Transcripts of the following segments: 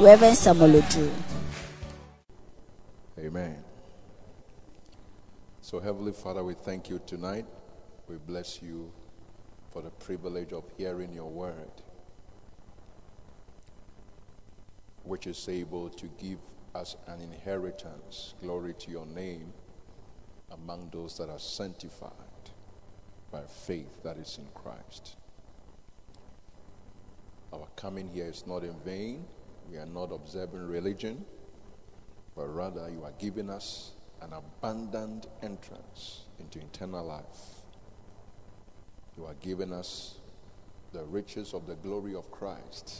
Reverend Samuel Odro. Amen. So, Heavenly Father, we thank you tonight. We bless you for the privilege of hearing your word, which is able to give us an inheritance. Glory to your name among those that are sanctified by faith that is in Christ. Our coming here is not in vain. We are not observing religion, but rather you are giving us an abundant entrance into eternal life. You are giving us the riches of the glory of Christ,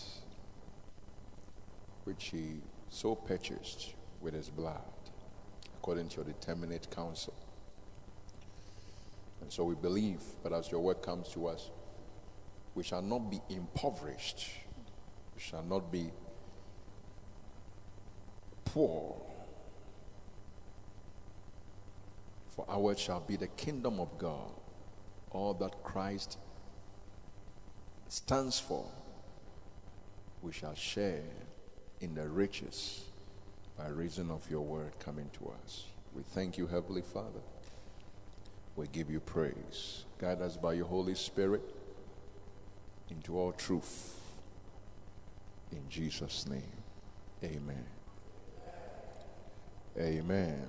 which he so purchased with his blood, according to your determinate counsel. And so we believe that as your word comes to us, we shall not be impoverished, we shall not be poor. For ours shall be the kingdom of God, all that Christ stands for. We shall share in the riches by reason of your word coming to us. We thank you, Heavenly Father. We give you praise. Guide us by your Holy Spirit into all truth. In Jesus' name, amen. Amen.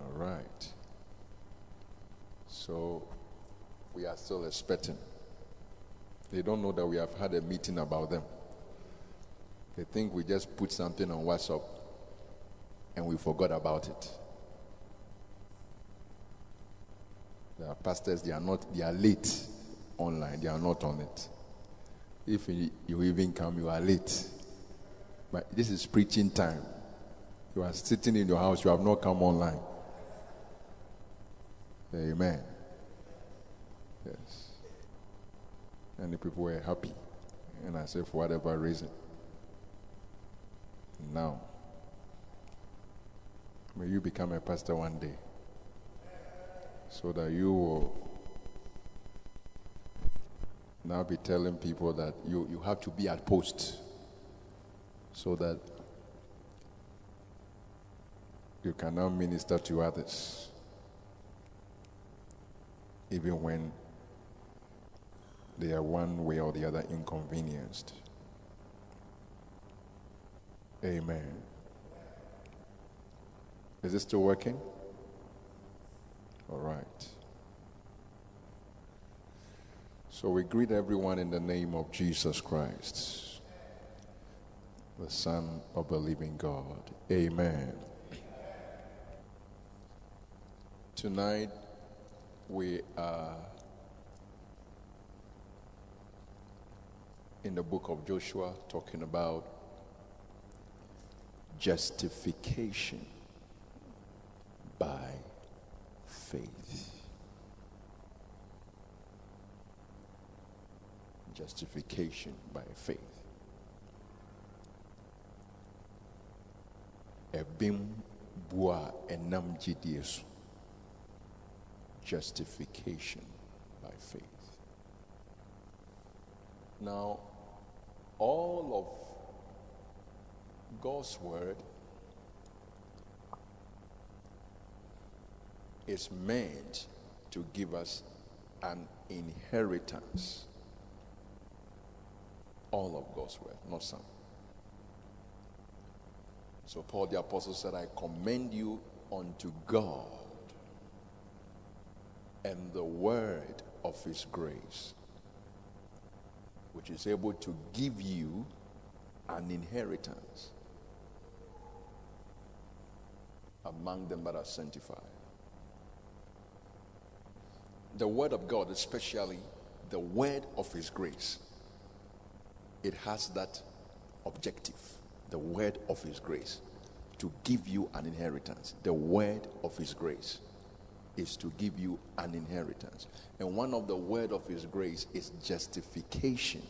All right. So we are still expecting. They don't know that we have had a meeting about them. They think we just put something on WhatsApp and we forgot about it. There are pastors, they are not, they are late online, they are not on it. If you even come, you are late. But this is preaching time. You are sitting in your house, you have not come online. Amen. Yes. And the people were happy. And I said, for whatever reason. Now, may you become a pastor one day so that you will now be telling people that you, you have to be at post so that you can now minister to others, even when they are one way or the other inconvenienced. Amen. Is this still working? All right. So we greet everyone in the name of Jesus Christ the Son of the living God. Amen. Tonight, we are in the book of Joshua talking about justification by faith. Justification by faith. Ɛbɛm bua ɛnam gyidie so justification by faith now all of God's word is meant to give us an inheritance. All of God's word, not some. So Paul the Apostle said, I commend you unto God and the word of his grace, which is able to give you an inheritance among them that are sanctified. The word of God, especially the word of his grace, it has that objective the word of His grace to give you an inheritance. The word of His grace is to give you an inheritance. And one of the word of His grace is justification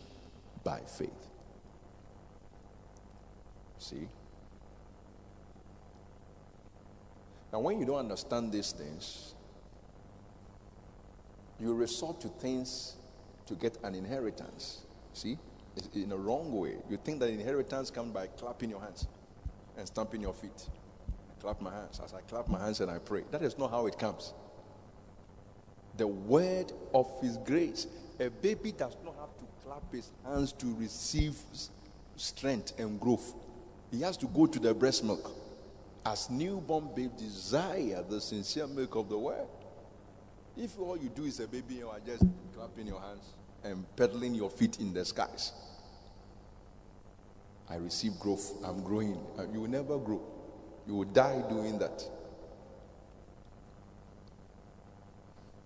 by faith. See? Now, when you don't understand these things, you resort to things to get an inheritance. See? In a wrong way. You think that inheritance comes by clapping your hands and stamping your feet. I clap my hands. As I clap my hands and I pray. That is not how it comes. The word of His grace. A baby does not have to clap his hands to receive strength and growth. He has to go to the breast milk. As newborn baby desire the sincere milk of the word. If all you do is a baby, you are just clapping your hands and pedaling your feet in the skies. I receive growth. I'm growing. Uh, you will never grow. You will die doing that.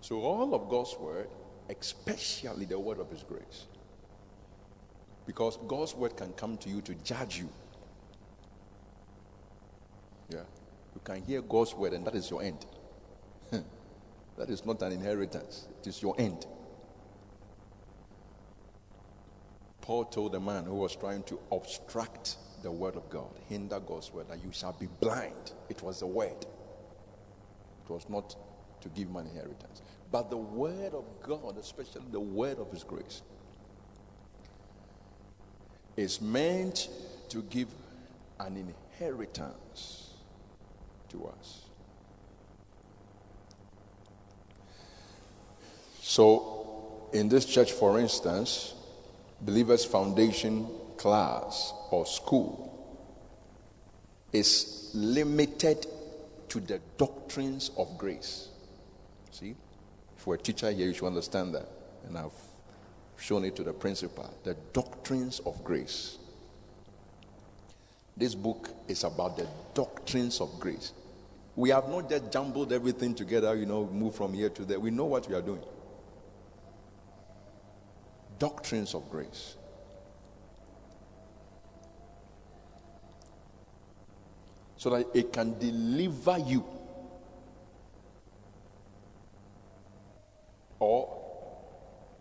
So, all of God's word, especially the word of His grace, because God's word can come to you to judge you. Yeah. You can hear God's word, and that is your end. that is not an inheritance, it is your end. Paul told the man who was trying to obstruct the word of God, hinder God's word, that you shall be blind. It was the word. It was not to give him an inheritance. But the word of God, especially the word of his grace, is meant to give an inheritance to us. So, in this church, for instance, Believers Foundation class or school is limited to the doctrines of grace. See? If we're a teacher here, you should understand that. And I've shown it to the principal. The doctrines of grace. This book is about the doctrines of grace. We have not just jumbled everything together, you know, move from here to there. We know what we are doing doctrines of grace. So that it can deliver you or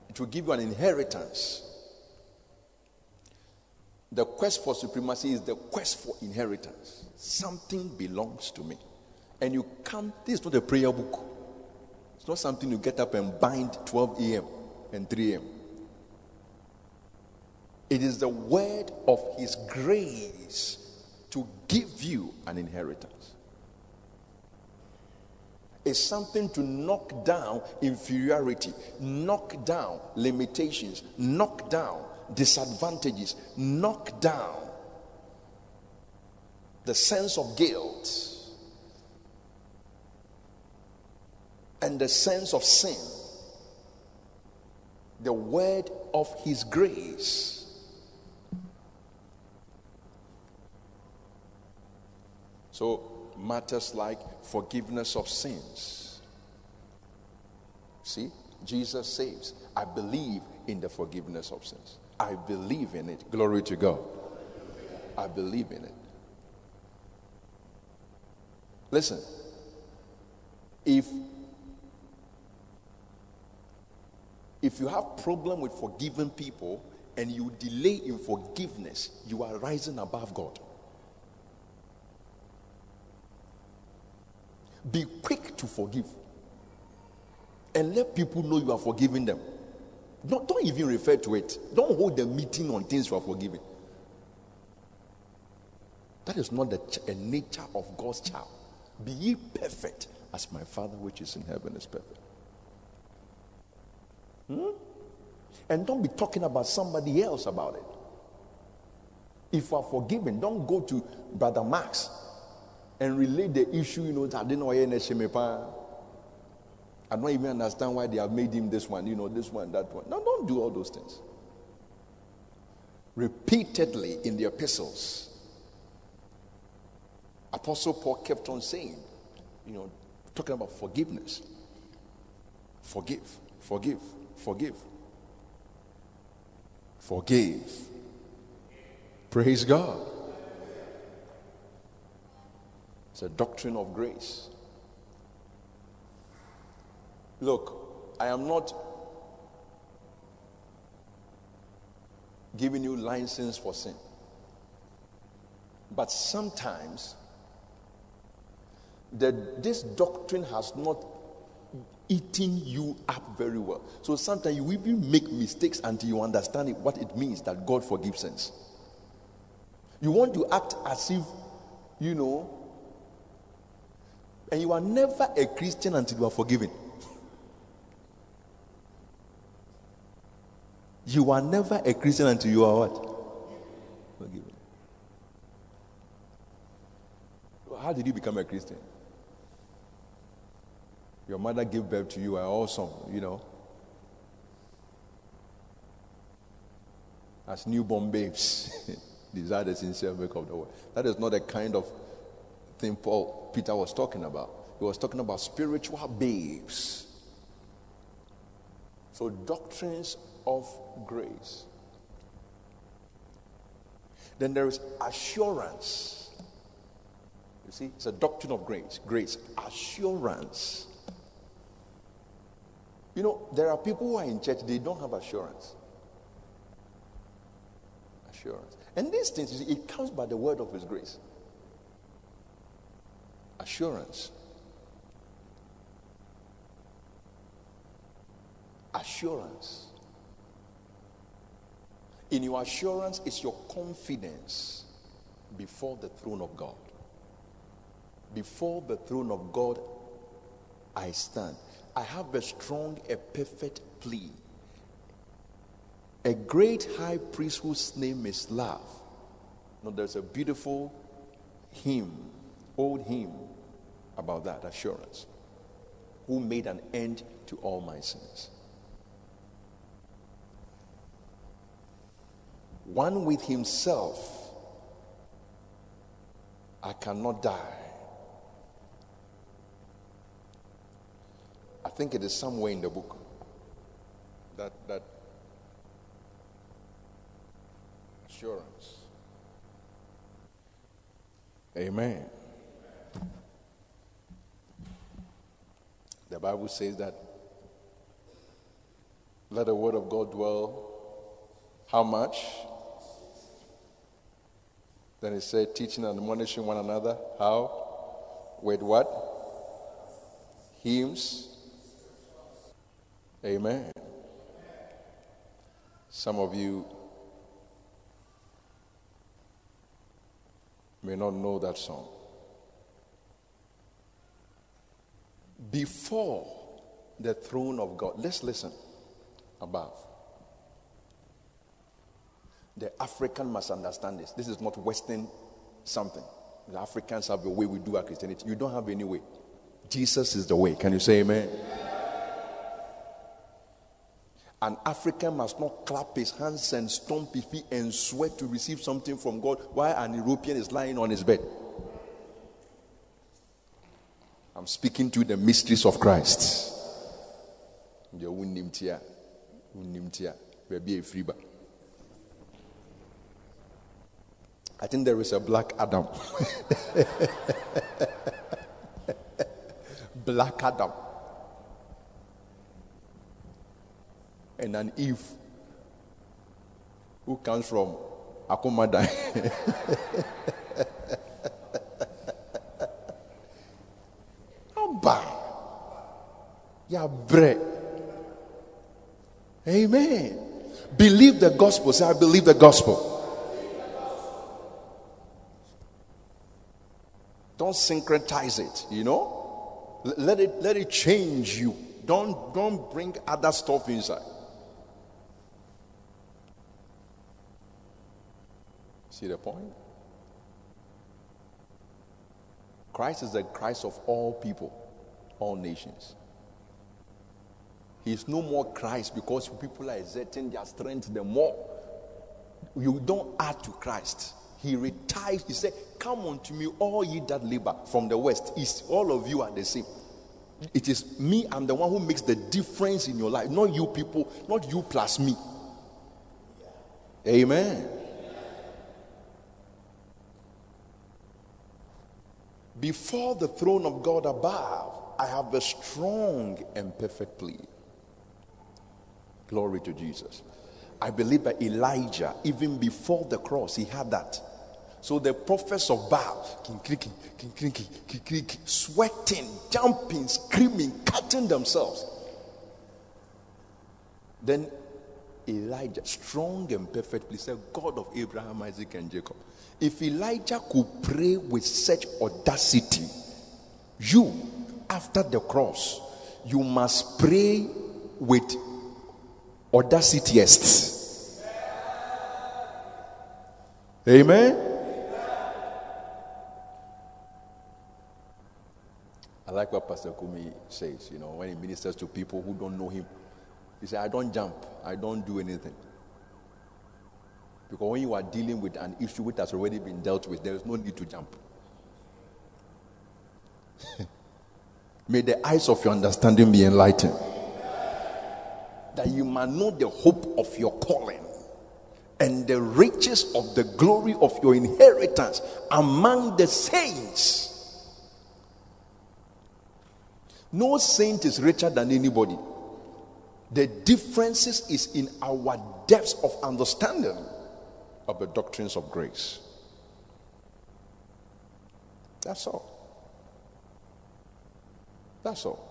it will give you an inheritance. The quest for supremacy is the quest for inheritance. Something belongs to me. And you come, this is not a prayer book. It's not something you get up and bind 12 a.m. and 3 a.m. It is the word of His grace to give you an inheritance. It's something to knock down inferiority, knock down limitations, knock down disadvantages, knock down the sense of guilt and the sense of sin. The word of His grace So, matters like forgiveness of sins. See, Jesus saves. I believe in the forgiveness of sins. I believe in it. Glory to God. I believe in it. Listen, if if you have problem with forgiving people and you delay in forgiveness, you are rising above God. Be quick to forgive. And let people know you are forgiving them. Don't, don't even refer to it. Don't hold the meeting on things you are forgiving. That is not the nature of God's child. Be ye perfect as my Father which is in heaven is perfect. Hmm? And don't be talking about somebody else about it. If you are forgiven, don't go to Brother Max and relate the issue, you know, I didn't know I don't even understand why they have made him this one, you know, this one, that one. No, don't do all those things. Repeatedly in the epistles, Apostle Paul kept on saying, you know, talking about forgiveness. Forgive, forgive, forgive. Forgive. Praise God. It's a doctrine of grace. Look, I am not giving you license for sin. But sometimes the, this doctrine has not eaten you up very well. So sometimes you even make mistakes until you understand it, what it means that God forgives sins. You want to act as if, you know, and you are never a Christian until you are forgiven. You are never a Christian until you are what? Forgiven. How did you become a Christian? Your mother gave birth to you are awesome, you know. As newborn babes, desire the sincere milk of the word. That is not the kind of thing Paul Peter was talking about. He was talking about spiritual babes. So doctrines of grace. Then there is assurance. You see, it's a doctrine of grace. Grace, assurance. You know, there are people who are in church, they don't have assurance. Assurance. And these things, see, it comes by the word of His grace. Assurance. Assurance. In your assurance is your confidence before the throne of God. Before the throne of God, I stand. I have a strong, a perfect plea. A great high priest whose name is love. Now, there's a beautiful hymn, old hymn about that assurance. Who made an end to all my sins. one with himself, I cannot die. I think it is somewhere in the book that that assurance. Amen. The Bible says that let the word of God dwell how much? Then he said, teaching and admonishing one another. How? With what? Hymns. Amen. Some of you may not know that song. Before the throne of God, let's listen above. The African must understand this. This is not Western something. The Africans have a way we do our Christianity. You don't have any way. Jesus is the way. Can you say amen? An African must not clap his hands and stomp his feet and sweat to receive something from God while an European is lying on his bed. I'm speaking to the mysteries of Christ. I think there is a black Adam. black Adam. And an Eve who comes from Akomadai. Yeah, bread. Amen. Believe the gospel. Say, I believe the gospel. Don't syncretize it, you know? Let it let it change you. Don't don't bring other stuff inside. See the point? Christ is the Christ of all people, all nations. Is no more Christ because people are exerting their strength the more. You don't add to Christ. He retires. He said, Come unto me, all ye that labor from the west. Is all of you are the same. It is me, I'm the one who makes the difference in your life. Not you people, not you plus me. Amen. Before the throne of God above, I have a strong and perfect plea. Glory to Jesus. I believe that Elijah, even before the cross, he had that. So the prophets of Baal, sweating, jumping, screaming, cutting themselves. Then Elijah, strong and perfect, please said, God of Abraham, Isaac, and Jacob. If Elijah could pray with such audacity, you, after the cross, you must pray with audacityest. Amen. I like what Pastor Kumi says, you know, when he ministers to people who don't know him. He said, I don't jump, I don't do anything. Because when you are dealing with an issue which has already been dealt with, there is no need to jump. May the eyes of your understanding be enlightened. That you might know the hope of your calling and the riches of the glory of your inheritance among the saints. No saint is richer than anybody. The differences is in our depths of understanding of the doctrines of grace. That's all. That's all.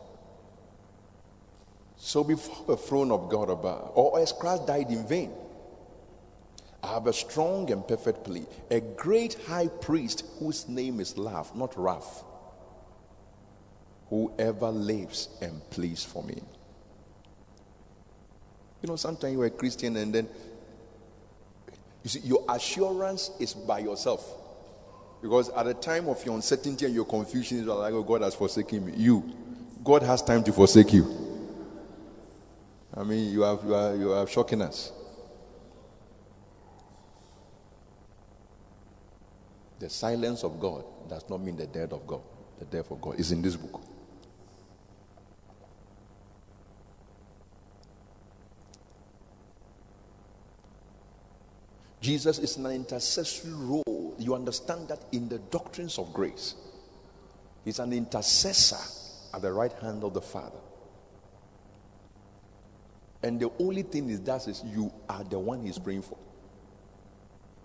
So before the throne of God above, uh, or as Christ died in vain, I have a strong and perfect plea. A great high priest whose name is love, not wrath. Whoever lives and pleads for me. You know, sometimes you're a Christian and then you see your assurance is by yourself. Because at the time of your uncertainty and your confusion, you're like, oh, God has forsaken me. You, God has time to forsake you. I mean, you have you are you are shocking us. The silence of God does not mean the death of God. The death of God is in this book. Jesus is an intercessory role. You understand that in the doctrines of grace. He's an intercessor at the right hand of the Father. And the only thing he does is you are the one he's praying for.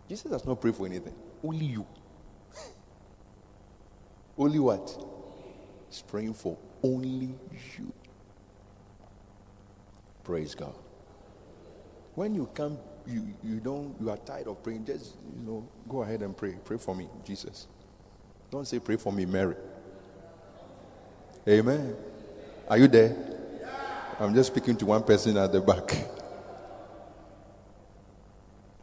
Jesus does not pray for anything. Only you. only what? He's praying for only you. Praise God. When you come you, you don't, you are tired of praying, just, you know, go ahead and pray. Pray for me, Jesus. Don't say, pray for me, Mary. Amen. Are you there? I'm just speaking to one person at the back.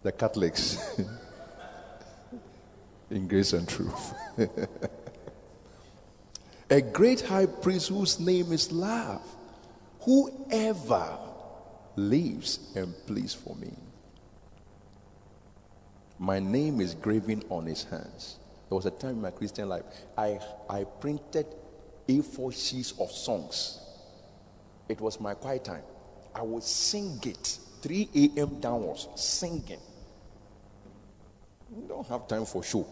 The Catholics. In grace and truth. A great high priest whose name is love. Whoever lives and pleads for me. My name is graven on his hands. There was a time in my Christian life, I, I printed A4 sheets of songs. It was my quiet time. I would sing it 3 a.m. downwards, singing. You don't have time for show.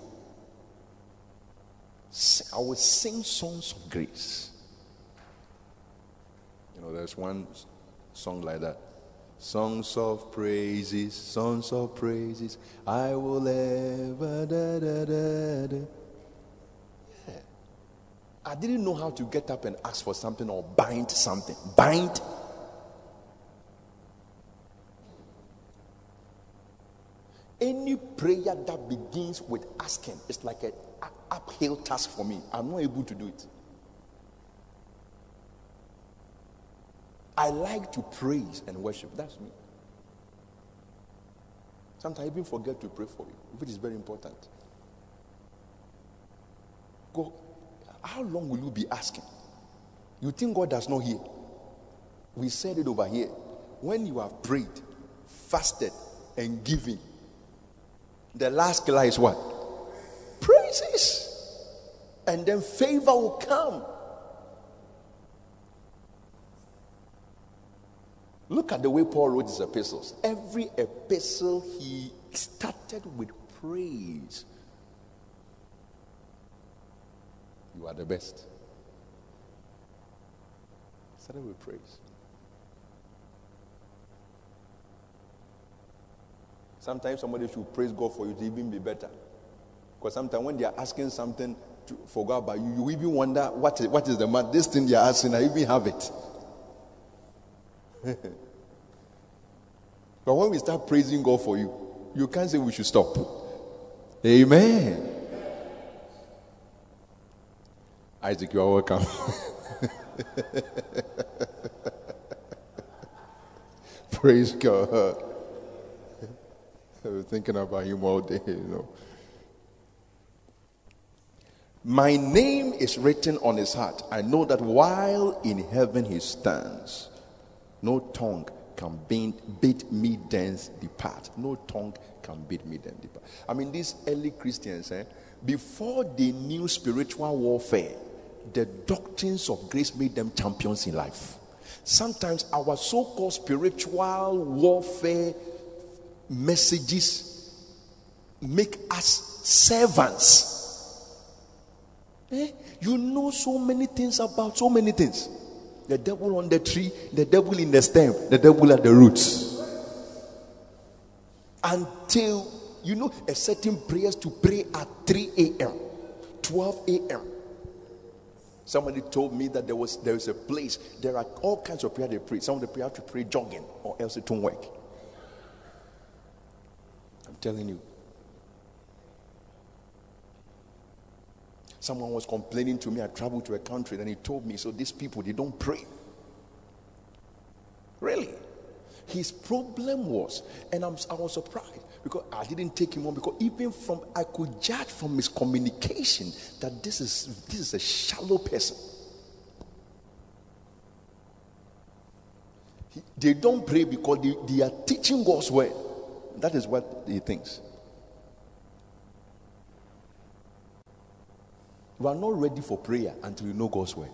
I would sing songs of grace. You know, there's one song like that. Songs of praises, songs of praises, I will ever. Da, da, da, da. I didn't know how to get up and ask for something or bind something. Bind. Any prayer that begins with asking is like an uphill task for me. I'm not able to do it. I like to praise and worship. That's me. Sometimes I even forget to pray for you, which is very important. Go. How long will you be asking? You think God does not hear? We said it over here. When you have prayed, fasted, and given, the last killer is what? Praises. And then favor will come. Look at the way Paul wrote his epistles. Every epistle he started with praise. You are the best. Started with praise. Sometimes somebody should praise God for you to even be better. Because sometimes when they are asking something to, for God about you, you even wonder what is, what is the matter. This thing they are asking, I even have it. but when we start praising God for you, you can't say we should stop. Amen. Isaac, you are welcome. Praise God. I was thinking about him all day, you know. My name is written on his heart. I know that while in heaven he stands, no tongue can beat me thence depart. No tongue can beat me then depart. I mean, these early Christians, eh, before they knew spiritual warfare, the doctrines of grace made them champions in life. Sometimes our so called spiritual warfare messages make us servants. Eh? You know so many things about so many things. The devil on the tree, the devil in the stem, the devil at the roots. Until you know a certain prayers to pray at 3 a.m., 12 a.m. Somebody told me that there was there is a place, there are all kinds of prayer they pray. Some of the prayer have to pray jogging or else it won't work. I'm telling you. Someone was complaining to me. I traveled to a country, and he told me, so these people they don't pray. Really? His problem was, and I'm, I was surprised because I didn't take him on because even from I could judge from his communication that this is this is a shallow person. He, they don't pray because they, they are teaching God's word. That is what he thinks. You are not ready for prayer until you know God's word.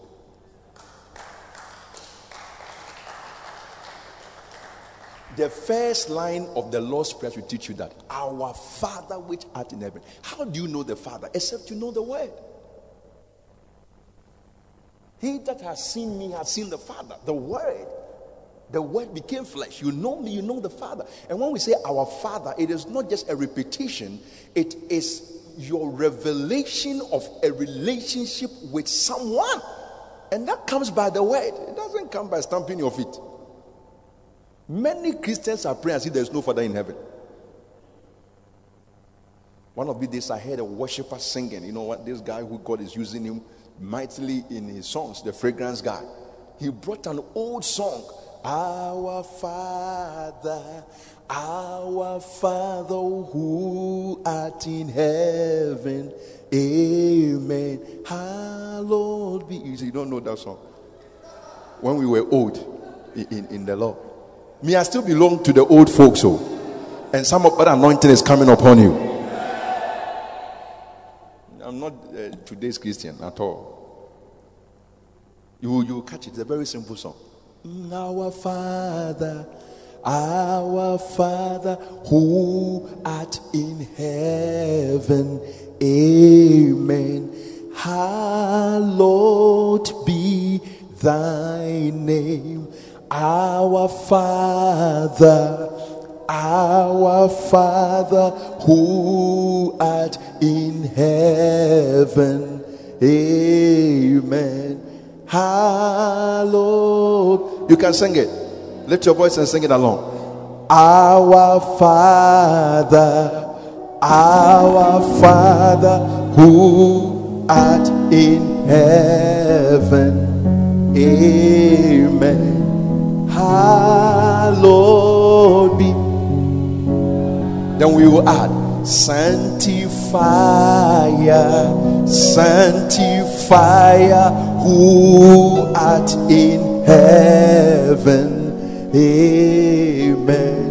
The first line of the Lord's Prayer will teach you that our Father which art in heaven. How do you know the Father? Except you know the Word. He that has seen me has seen the Father. The Word. The Word became flesh. You know me, you know the Father. And when we say our Father, it is not just a repetition, it is your revelation of a relationship with someone. And that comes by the Word, it doesn't come by stamping your feet. Many Christians are praying as if there's no Father in heaven. One of these days, I heard a worshiper singing. You know what? This guy who God is using him mightily in his songs, the fragrance guy. He brought an old song. Our Father, our Father who art in heaven, Amen. Hallowed be. Easy. You don't know that song. When we were old in, in, in the Lord. Me, I still belong to the old folks, so oh. and some of that anointing is coming upon you. I'm not uh, today's Christian at all. You you catch it. It's a very simple song. Our Father, our Father who art in heaven, Amen. Hallowed be thy name our Father, our Father who art in heaven. Amen. Hallowed. You can sing it. Lift your voice and sing it along. Our Father, our Father who art in heaven. Amen hallowed be. Then we will add, sanctifier, sanctifier, who art in heaven. Amen.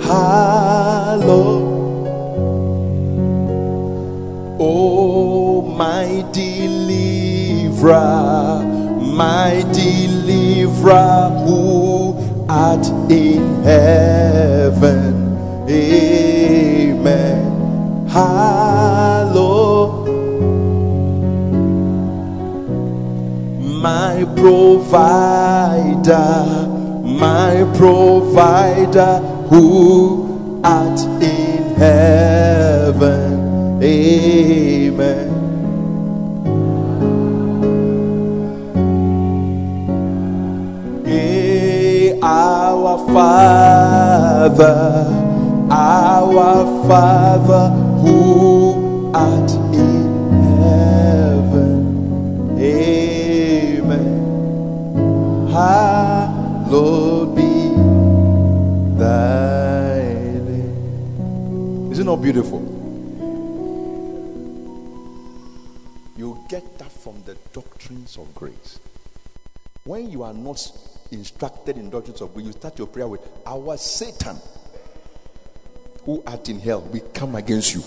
Hallowed. Oh, my deliverer, my deliverer, who art in heaven. Amen. Hallowed. provider, my provider, who art in heaven. Amen. Father, our Father, who art in heaven. Amen. Hallowed be thy name. Is it not beautiful? You get that from the doctrines of grace. When you are not instructed in doctrines of grace, you start your prayer with our Satan who art in hell, we come against you.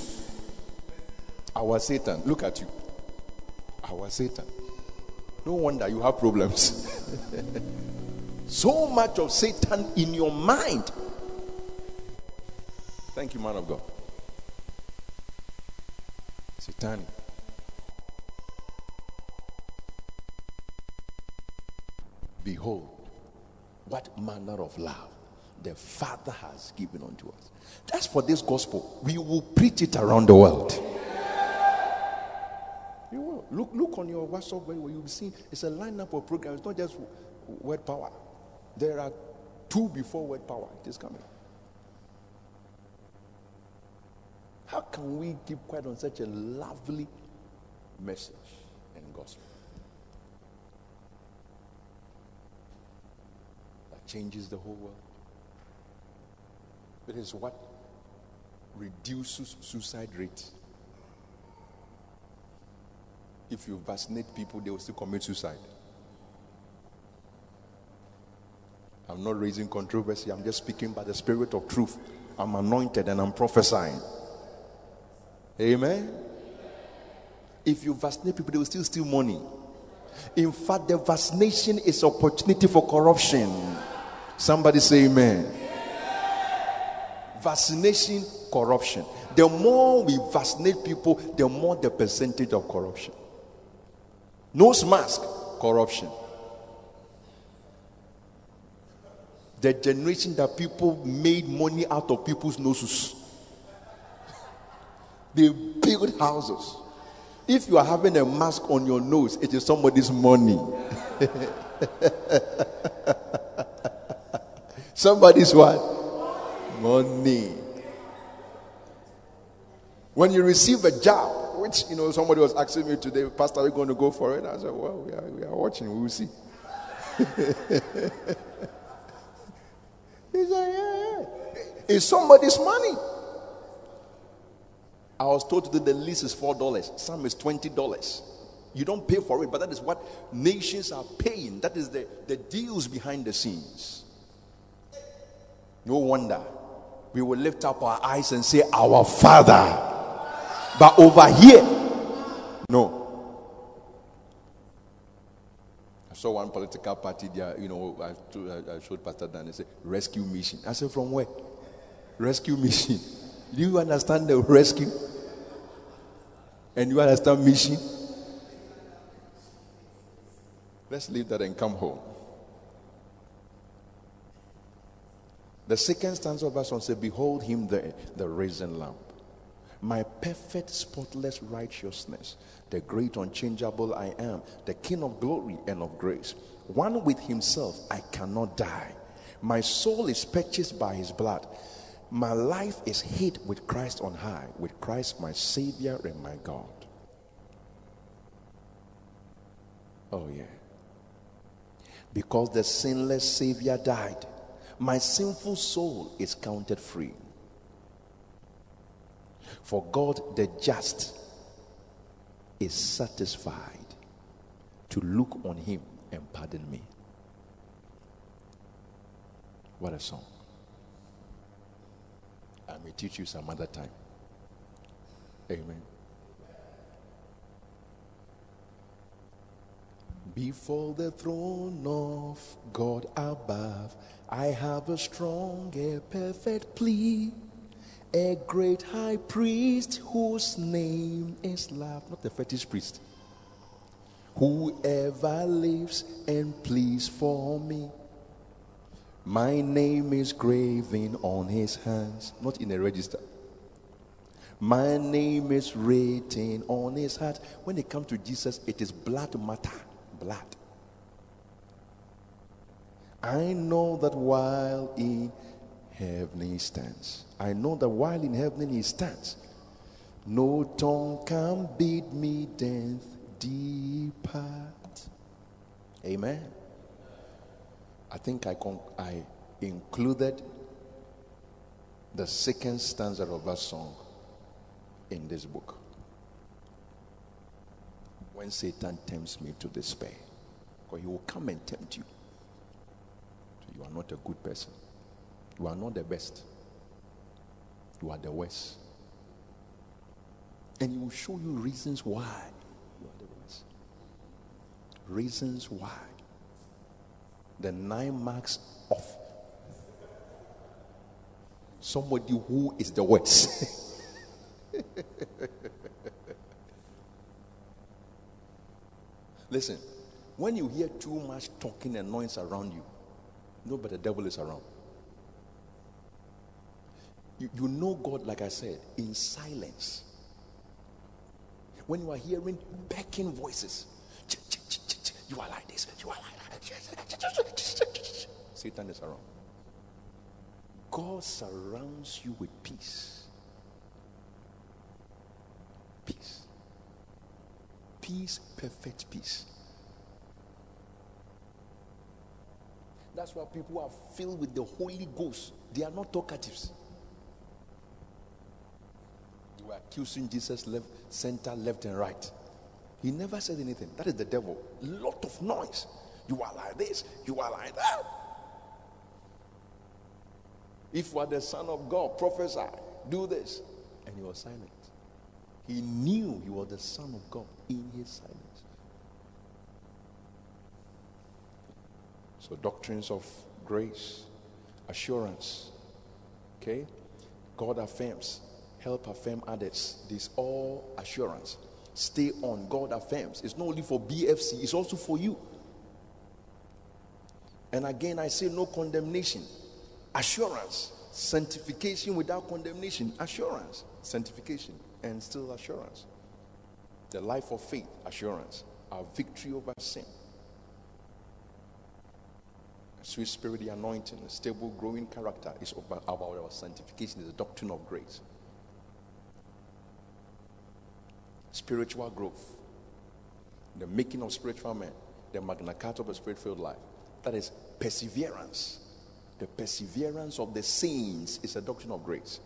Our Satan, look at you. Our Satan. No wonder you have problems. so much of Satan in your mind. Thank you, man of God. Satan. Behold, what manner of love the Father has given unto us. That's for this gospel, we will preach it around the world. You will. Look, look on your WhatsApp where you will see it's a lineup of programs. It's not just word power. There are two before word power. It is coming. How can we keep quiet on such a lovely message and gospel? Changes the whole world. It is what reduces suicide rate. If you vaccinate people, they will still commit suicide. I'm not raising controversy, I'm just speaking by the spirit of truth. I'm anointed and I'm prophesying. Amen. If you vaccinate people, they will still steal money. In fact, the vaccination is opportunity for corruption. Somebody say amen. Vaccination, corruption. The more we vaccinate people, the more the percentage of corruption. Nose mask, corruption. The generation that people made money out of people's noses. They build houses. If you are having a mask on your nose, it is somebody's money. somebody's what? Money. When you receive a job, which you know somebody was asking me today, Pastor, are you going to go for it? I said, Well, we are, we are watching, we will see. He said, Yeah, yeah. It's somebody's money. I was told that the lease is four dollars, some is twenty dollars. You don't pay for it, but that is what nations are paying. That is the, the deals behind the scenes. No wonder we will lift up our eyes and say, Our Father. But over here, no. I saw one political party there, you know, I, I showed Pastor Dan, and said, Rescue mission. I said, From where? Rescue mission. Do you understand the rescue? And you understand mission? Let's leave that and come home. The second stanza of verse 1 says, Behold him there, the risen lamp. My perfect, spotless righteousness, the great unchangeable I am, the King of glory and of grace. One with himself, I cannot die. My soul is purchased by his blood. My life is hid with Christ on high, with Christ my Savior and my God. Oh, yeah. Because the sinless Savior died my sinful soul is counted free. For God the just is satisfied to look on him and pardon me. What a song. I may teach you some other time. Amen. Before the throne of God above, I have a strong and perfect plea. A great high priest whose name is love. Not the fetish priest. Whoever lives and pleads for me. My name is graven on his hands, not in a register. My name is written on his heart. When it comes to Jesus, it is blood matter. Blood. I know that while in heaven he stands, I know that while in heaven he stands, no tongue can bid me death depart. Amen. I think I, con- I included the second stanza of that song in this book. When Satan tempts me to despair, because he will come and tempt you. You are not a good person. You are not the best. You are the worst. And he will show you reasons why you are the worst. Reasons why. The nine marks of somebody who is the worst. Listen, when you hear too much talking and noise around you, know but the devil is around. You, you know God, like I said, in silence. When you are hearing backing voices, you are like this, you are like that. Satan is around. God surrounds you with peace. Peace. Peace, perfect peace. That's why people are filled with the Holy Ghost. They are not talkatives. They were accusing Jesus left, center, left, and right. He never said anything. That is the devil. Lot of noise. You are like this, you are like that. If you are the son of God, prophesy, do this. And he was silent. He knew he was the Son of God in his silence. So, doctrines of grace, assurance, okay? God affirms, help affirm others. This all assurance. Stay on, God affirms. It's not only for BFC, it's also for you. And again, I say no condemnation, assurance, sanctification without condemnation, assurance, sanctification and still assurance. The life of faith, assurance. Our victory over sin. Sweet spirit, the anointing, a stable, growing character is about our sanctification, is the doctrine of grace. Spiritual growth, the making of spiritual men, the magna carta of a spirit filled life. That is perseverance. The perseverance of the saints is a doctrine of grace.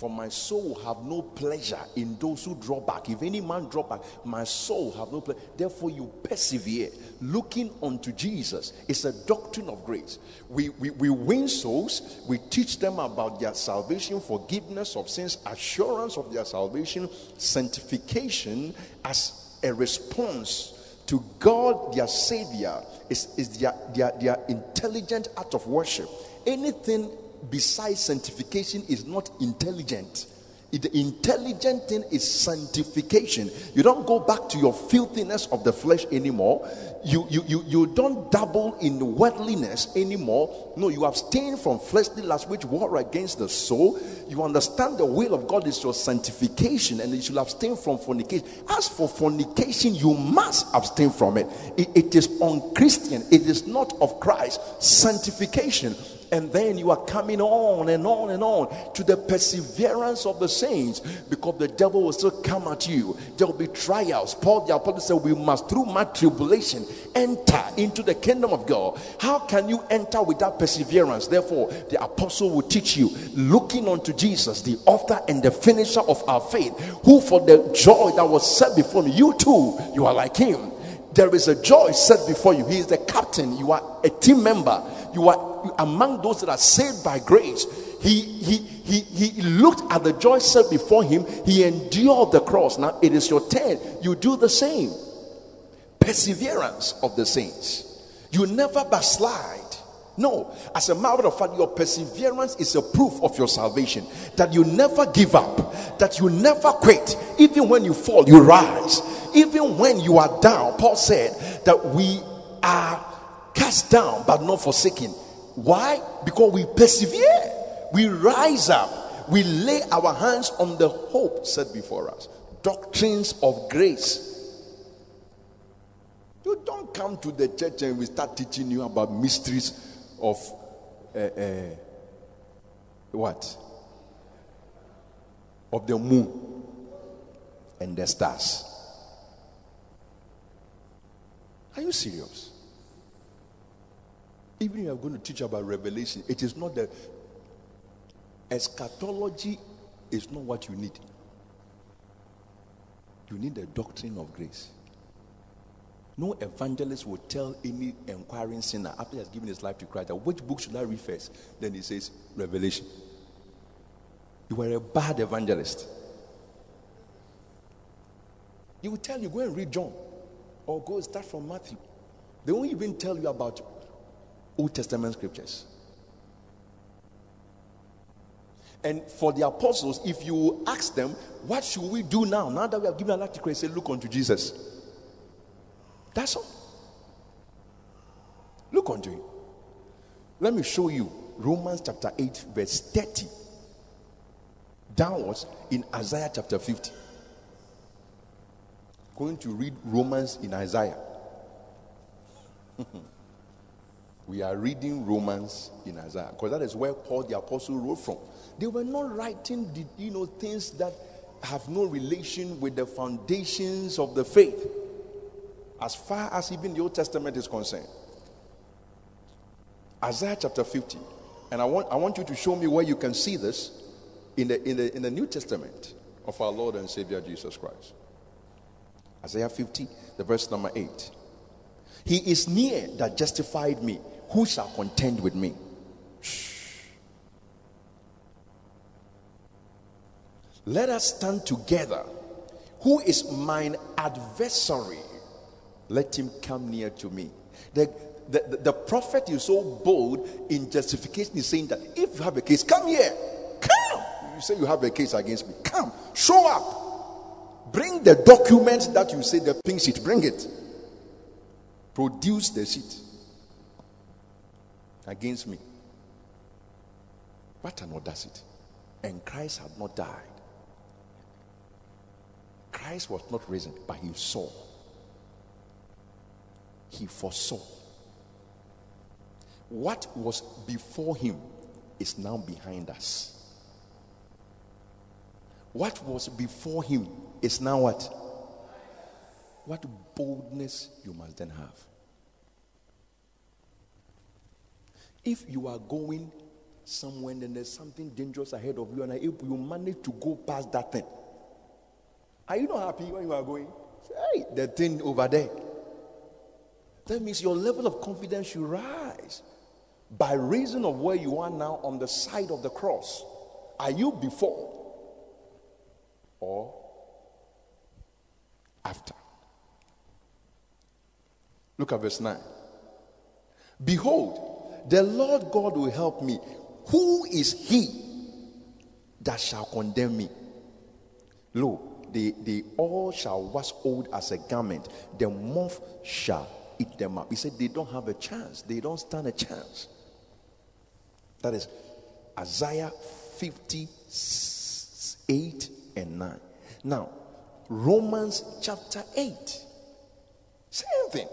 For my soul have no pleasure in those who draw back. If any man draw back, my soul have no pleasure. Therefore, you persevere, looking unto Jesus. It's a doctrine of grace. We, we, we win souls, we teach them about their salvation, forgiveness of sins, assurance of their salvation, sanctification as a response to God, their Savior, is, is their, their, their intelligent act of worship. Anything besides sanctification is not intelligent. The intelligent thing is sanctification. You don't go back to your filthiness of the flesh anymore. You, you, you, you don't dabble in worldliness anymore. No, you abstain from fleshly lusts which war against the soul. You understand the will of God is your sanctification and you should abstain from fornication. As for fornication, you must abstain from it. It, it is unchristian, it is not of Christ. Sanctification and then you are coming on and on and on to the perseverance of the saints because the devil will still come at you. There will be trials. Paul the apostle said, We must through much tribulation enter into the kingdom of God. How can you enter without perseverance? Therefore, the apostle will teach you looking unto Jesus, the author and the finisher of our faith, who for the joy that was set before you too, you are like him there is a joy set before you. He is the captain. You are a team member. You are among those that are saved by grace. He, he, he, he looked at the joy set before him. He endured the cross. Now it is your turn. You do the same. Perseverance of the saints. You never backslide. No, as a matter of fact, your perseverance is a proof of your salvation. That you never give up, that you never quit. Even when you fall, you rise even when you are down, Paul said that we are cast down but not forsaken. Why? Because we persevere, we rise up, we lay our hands on the hope set before us. Doctrines of grace. You don't come to the church and we start teaching you about mysteries of uh, uh, what? Of the moon and the stars. Are you serious? Even if you are going to teach about revelation, it is not that eschatology is not what you need. You need the doctrine of grace. No evangelist will tell any inquiring sinner after he has given his life to Christ that which book should I read first? Then he says, Revelation. You are a bad evangelist. He will tell you, go and read John or go start from Matthew. They won't even tell you about Old Testament scriptures. And for the apostles, if you ask them, what should we do now? Now that we have given our life to Christ, say, look unto Jesus. That's all. Look unto him. Let me show you Romans chapter 8, verse 30. Downwards in Isaiah chapter 50. Going to read Romans in Isaiah. we are reading Romans in Isaiah because that is where Paul the apostle wrote from. They were not writing the, you know things that have no relation with the foundations of the faith as far as even the Old Testament is concerned. Isaiah chapter 50. And I want, I want you to show me where you can see this in the, in, the, in the New Testament of our Lord and Savior Jesus Christ. Isaiah 50, the verse number 8. He is near that justified me. Who shall contend with me? Let us stand together. Who is mine adversary? Let him come near to me. The, the, the, prophet is so bold in justification. He's saying that if you have a case, come here. Come. You say you have a case against me. Come. Show up. Bring the document that you say the pink sheet. Bring it. Produce the sheet against me. What an audacity. And Christ had not died. Christ was not risen, but he saw he foresaw. What was before him is now behind us. What was before him is now what? What boldness you must then have. If you are going somewhere and there's something dangerous ahead of you, and if you manage to go past that thing, are you not happy when you are going? Say, hey, the thing over there. That means your level of confidence should rise by reason of where you are now on the side of the cross. Are you before or after? Look at verse 9. Behold, the Lord God will help me. Who is he that shall condemn me? Lo, they, they all shall wax old as a garment, the moth shall eat them up. He said they don't have a chance, they don't stand a chance. That is Isaiah 58 and 9. Now, Romans chapter 8. Same thing.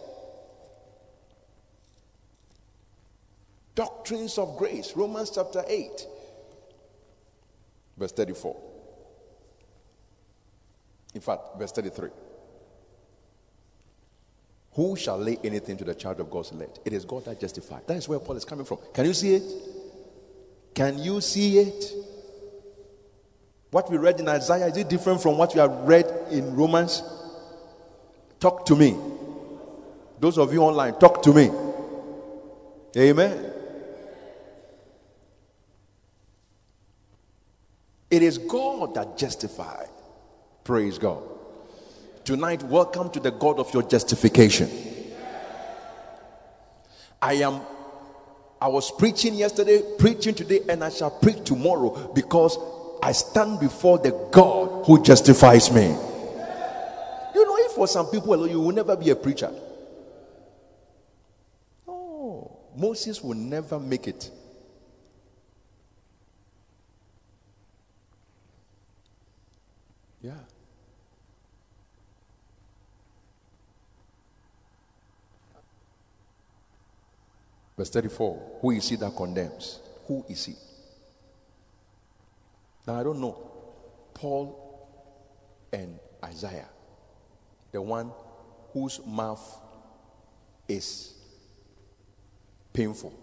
Doctrines of grace. Romans chapter 8, verse 34. In fact, verse 33. Who shall lay anything to the charge of God's elect? It is God that justifies. That is where Paul is coming from. Can you see it? Can you see it? What we read in Isaiah, is it different from what we have read in Romans? Talk to me. Those of you online, talk to me. Amen. It is God that justifies. Praise God. Tonight, welcome to the God of your justification. I am, I was preaching yesterday, preaching today, and I shall preach tomorrow because I stand before the God who justifies me. You know, if for some people you will never be a preacher. Oh, Moses will never make it. Yeah. Verse 34 Who is he that condemns? Who is he? Now, I don't know. Paul and Isaiah, the one whose mouth is painful.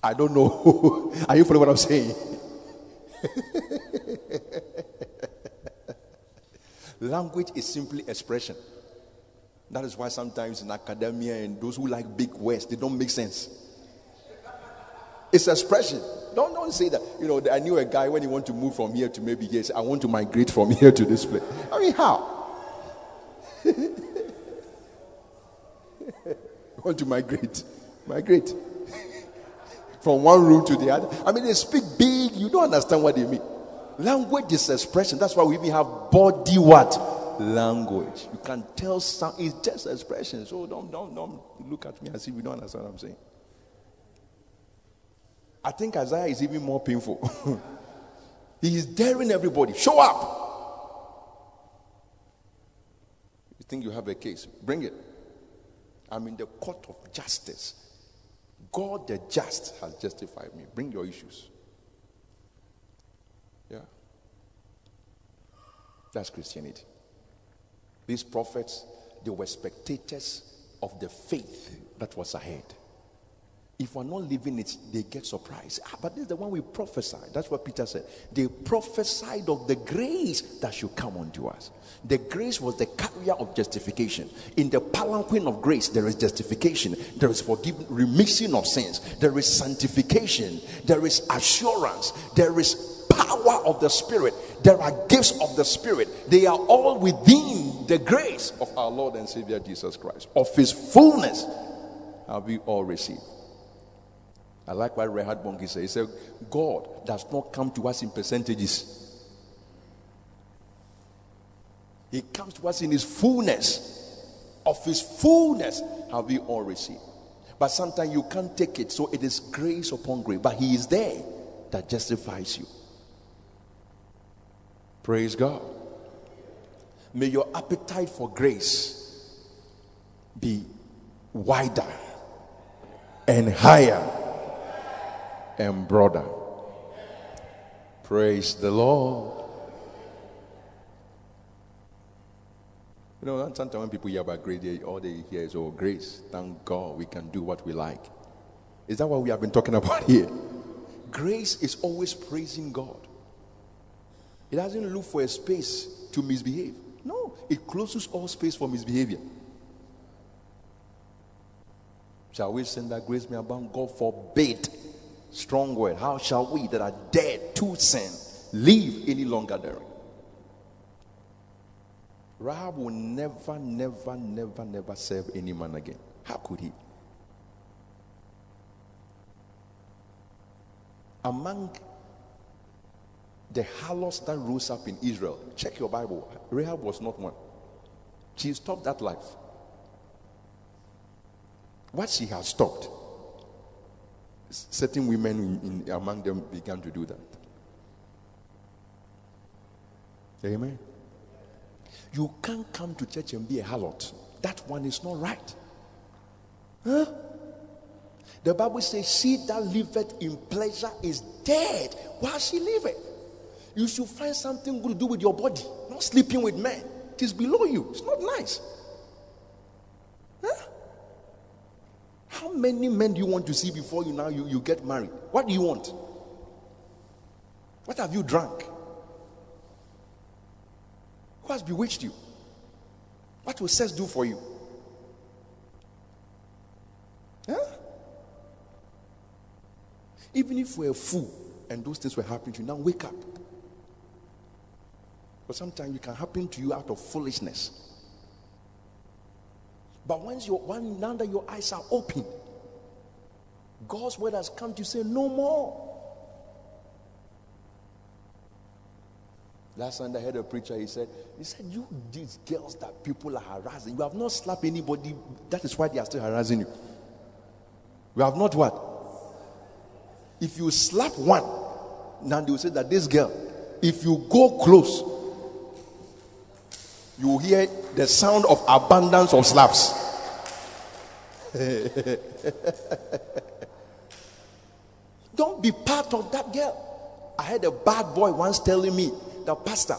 I don't know. Are you following what I'm saying? Language is simply expression. That is why sometimes in academia and those who like big words, they don't make sense. It's expression. Don't, don't say that. You know, I knew a guy when he wanted to move from here to maybe said, I want to migrate from here to this place. I mean, how? want to migrate. Migrate. from one room to the other. I mean, they speak big. You don't understand what they mean. Language is expression. That's why we even have body what? Language. You can tell some. It's just expression. So don't don't don't look at me as if you don't understand what I'm saying. I think Isaiah is even more painful. he is daring everybody. Show up. You think you have a case? Bring it. I'm in the court of justice. God the just has justified me. Bring your issues. Yeah. That's Christianity. These prophets, they were spectators of the faith that was ahead. If we're not living it, they get surprised. Ah, but this is the one we prophesied. That's what Peter said. They prophesied of the grace that should come unto us. The grace was the carrier of justification. In the palanquin of grace, there is justification, there is forgiveness, remission of sins, there is sanctification, there is assurance, there is power of the Spirit, there are gifts of the Spirit. They are all within the grace of our Lord and Savior Jesus Christ. Of His fullness have we all received. I like what Reinhard Bonnke said. He said, God does not come to us in percentages. He comes to us in his fullness. Of his fullness have we all received. But sometimes you can't take it. So it is grace upon grace. But he is there that justifies you. Praise God. May your appetite for grace be wider and higher and broader. Praise the Lord. You know, sometimes when people hear about grace, they, all they hear is, oh, grace. Thank God we can do what we like. Is that what we have been talking about here? Grace is always praising God. It doesn't look for a space to misbehave. No, it closes all space for misbehavior. Shall we send that grace may abound? God forbid. Strong word. How shall we that are dead to sin live any longer therein? Rahab will never, never, never, never serve any man again. How could he? Among the harlots that rose up in Israel, check your Bible. Rahab was not one. She stopped that life. What she has stopped certain women in, in, among them began to do that. Amen. You can't come to church and be a harlot. That one is not right. Huh? The Bible says, She that liveth in pleasure is dead while she liveth. You should find something good to do with your body, not sleeping with men. It is below you. It's not nice. Huh? How many men do you want to see before you now you, you get married? What do you want? What have you drunk? Who has bewitched you? What will sex do for you? Huh? Even if we're a fool and those things were happening to you, now wake up. Sometimes it can happen to you out of foolishness. But once your one now that your eyes are open, God's word has come to say no more. Last Sunday I heard a preacher, he said, he said, you these girls that people are harassing, you have not slapped anybody. That is why they are still harassing you. You have not what? If you slap one, now they will say that this girl, if you go close, you hear the sound of abundance of slaps. Don't be part of that girl. I had a bad boy once telling me, the pastor,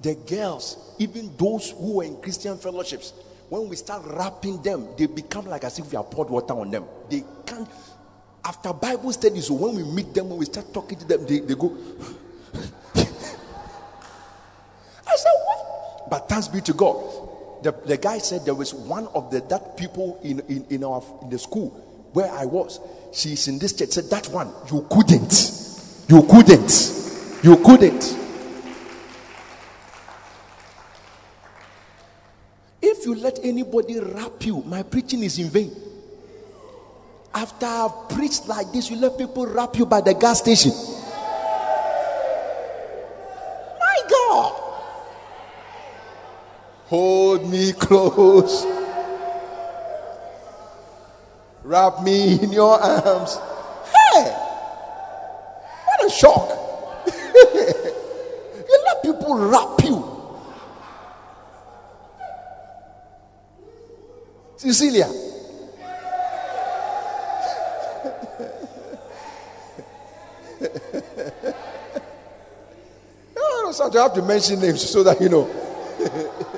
the girls, even those who were in Christian fellowships, when we start rapping them, they become like as if we have poured water on them. They can't. After Bible studies, so when we meet them, when we start talking to them, they, they go. I said, what? But thanks be to God. The, the guy said there was one of the that people in, in, in our in the school where I was. She's in this church. Said that one, you couldn't. You couldn't. You couldn't. If you let anybody rap you, my preaching is in vain. After I've preached like this, you let people rap you by the gas station. My God. Hold me close. Wrap me in your arms. Hey, what a shock. you let people wrap you. Cecilia. no, no, I have to mention names so that you know.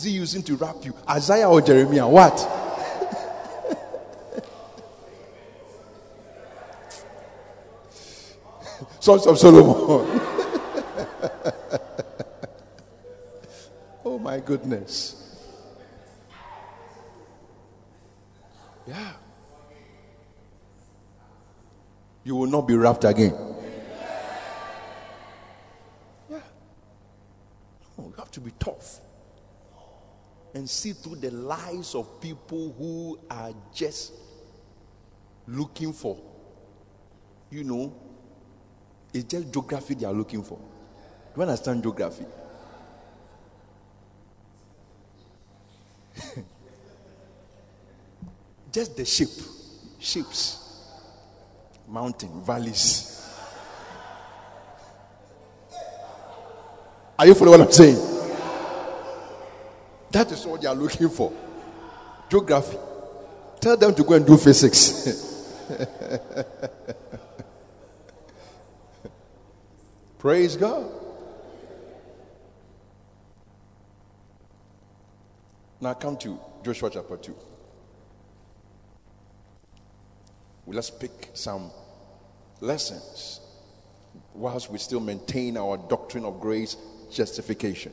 is he using to wrap you? Isaiah or Jeremiah? What? Songs of Solomon. oh my goodness. Yeah. You will not be wrapped again. Yeah. No, you have to be tough and see through the lives of people who are just looking for, you know, it's just geography they are looking for. Do you understand geography? just the shape, shapes, mountain, valleys. Are you following what I'm saying? They are looking for. Geography. Tell them to go and do physics. Praise God. Now come to Joshua chapter 2. Well, let's pick some lessons whilst we still maintain our doctrine of grace justification.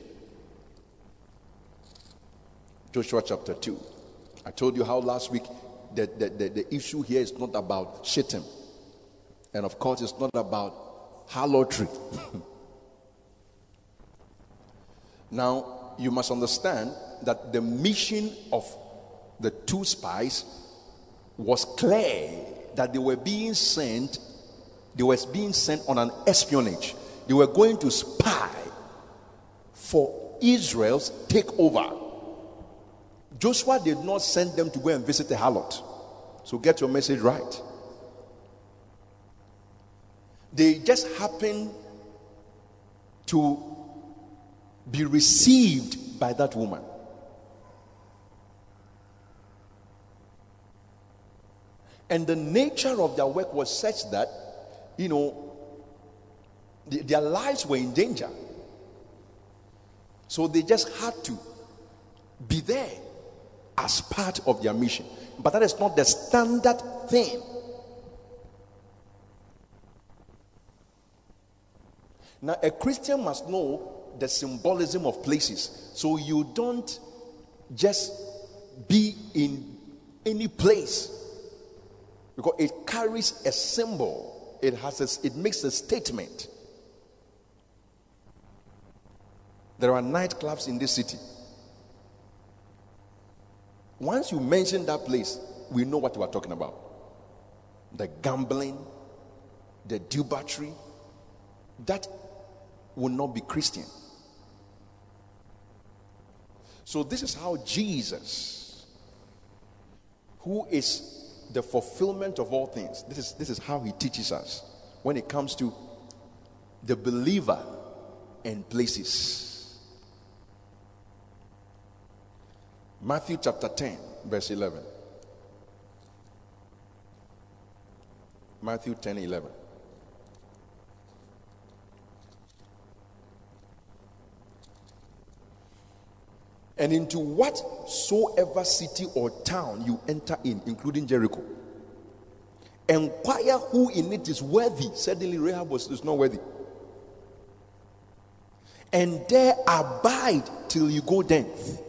Joshua chapter 2. I told you how last week that the, the, the issue here is not about Shittim. And of course, it's not about harlotry. now, you must understand that the mission of the two spies was clear that they were being sent, they were being sent on an espionage. They were going to spy for Israel's takeover. Joshua did not send them to go and visit the harlot. So get your message right. They just happened to be received by that woman. And the nature of their work was such that, you know, their lives were in danger. So they just had to be there as part of their mission. But that is not the standard thing Now, a Christian must know the symbolism of places. So you don't just be in any place because it carries a symbol, it, has a, it makes a statement. There are nightclubs in this city. Once you mention that place, we know what you are talking about. The gambling, the debauchery, that will not be Christian. So, this is how Jesus, who is the fulfillment of all things, this is, this is how he teaches us when it comes to the believer and places. Matthew chapter 10, verse 11. Matthew 10 11. And into whatsoever city or town you enter in, including Jericho, inquire who in it is worthy. Suddenly, Rahab was is not worthy. And there abide till you go thence.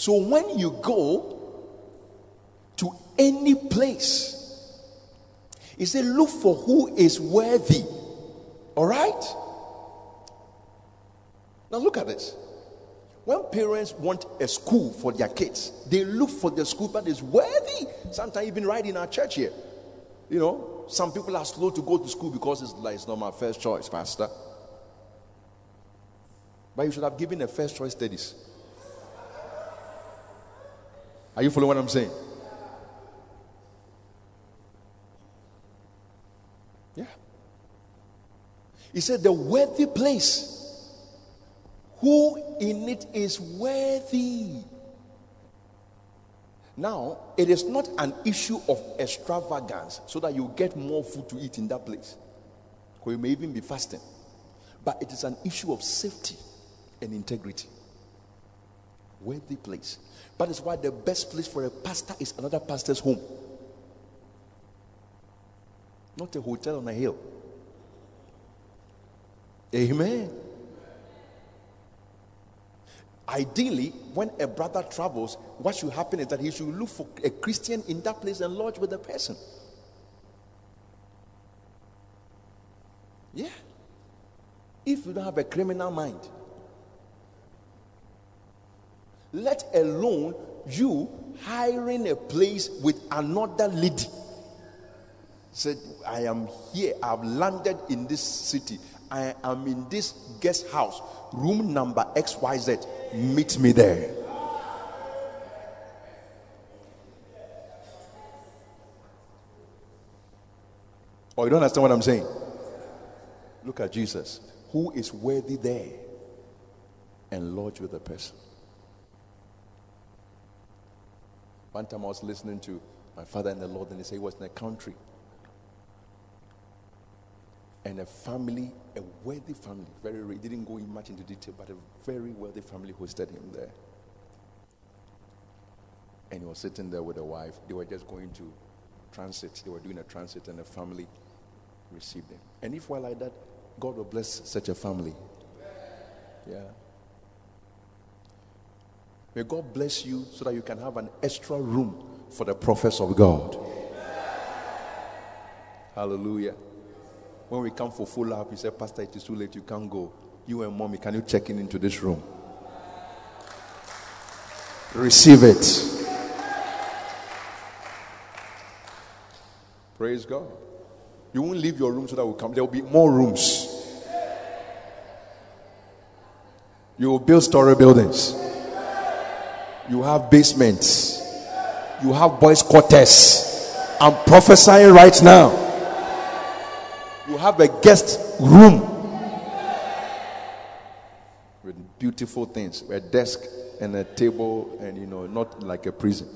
So when you go to any place, he said, Look for who is worthy. All right? Now look at this. When parents want a school for their kids, they look for the school that is worthy. Sometimes even right in our church here. You know, some people are slow to go to school because it's like it's not my first choice, Pastor. But you should have given a first choice studies. Are you following what I'm saying? Yeah. He said, The worthy place who in it is worthy. Now, it is not an issue of extravagance so that you get more food to eat in that place. Or you may even be fasting. But it is an issue of safety and integrity. Worthy place. That is why the best place for a pastor is another pastor's home, not a hotel on a hill. Amen. Ideally, when a brother travels, what should happen is that he should look for a Christian in that place and lodge with the person. Yeah. If you don't have a criminal mind, let alone you hiring a place with another lady. Said, I am here, I've landed in this city, I am in this guest house, room number XYZ meet me there. Or oh, you don't understand what I'm saying? Look at Jesus, who is worthy there and lodge with the person. One time I was listening to my father in the Lord, and he said he was in a country and a family, a wealthy family, very rich, didn't go in much into detail, but a very wealthy family hosted him there. And he was sitting there with a wife. They were just going to transit. They were doing a transit, and the family received him. And if we're like that, God will bless such a family. Yeah. May God bless you so that you can have an extra room for the prophets of God. Hallelujah. When we come for full up, he said, Pastor, it is too late. You can't go. You and mommy, can you check in into this room? Receive it. Praise God. You won't leave your room so that will come. There will be more rooms. You will build story buildings. You have basements. You have boys' quarters. I'm prophesying right now you have a guest room with beautiful things, a desk and a table, and you know, not like a prison.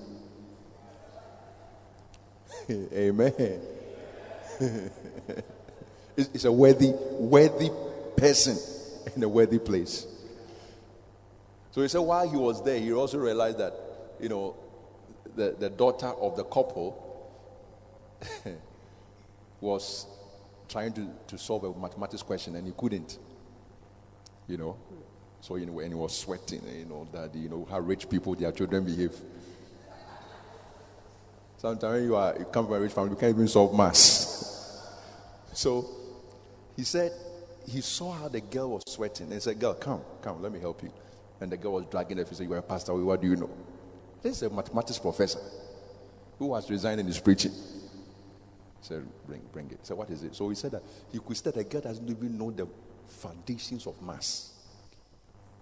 Amen. it's a worthy, worthy person in a worthy place. So he said while he was there, he also realized that, you know, the, the daughter of the couple was trying to, to solve a mathematics question and he couldn't. You know? So, you know, and he was sweating, you know, that, you know, how rich people, their children behave. Sometimes you, are, you come from a rich family, you can't even solve maths. So he said, he saw how the girl was sweating and he said, Girl, come, come, let me help you. And the girl was dragging her. He said, You're a pastor, what do you know? This is a mathematics professor who was resigning his preaching. He said, bring, bring it. So what is it? So he said that he could say that a girl doesn't even know the foundations of mass.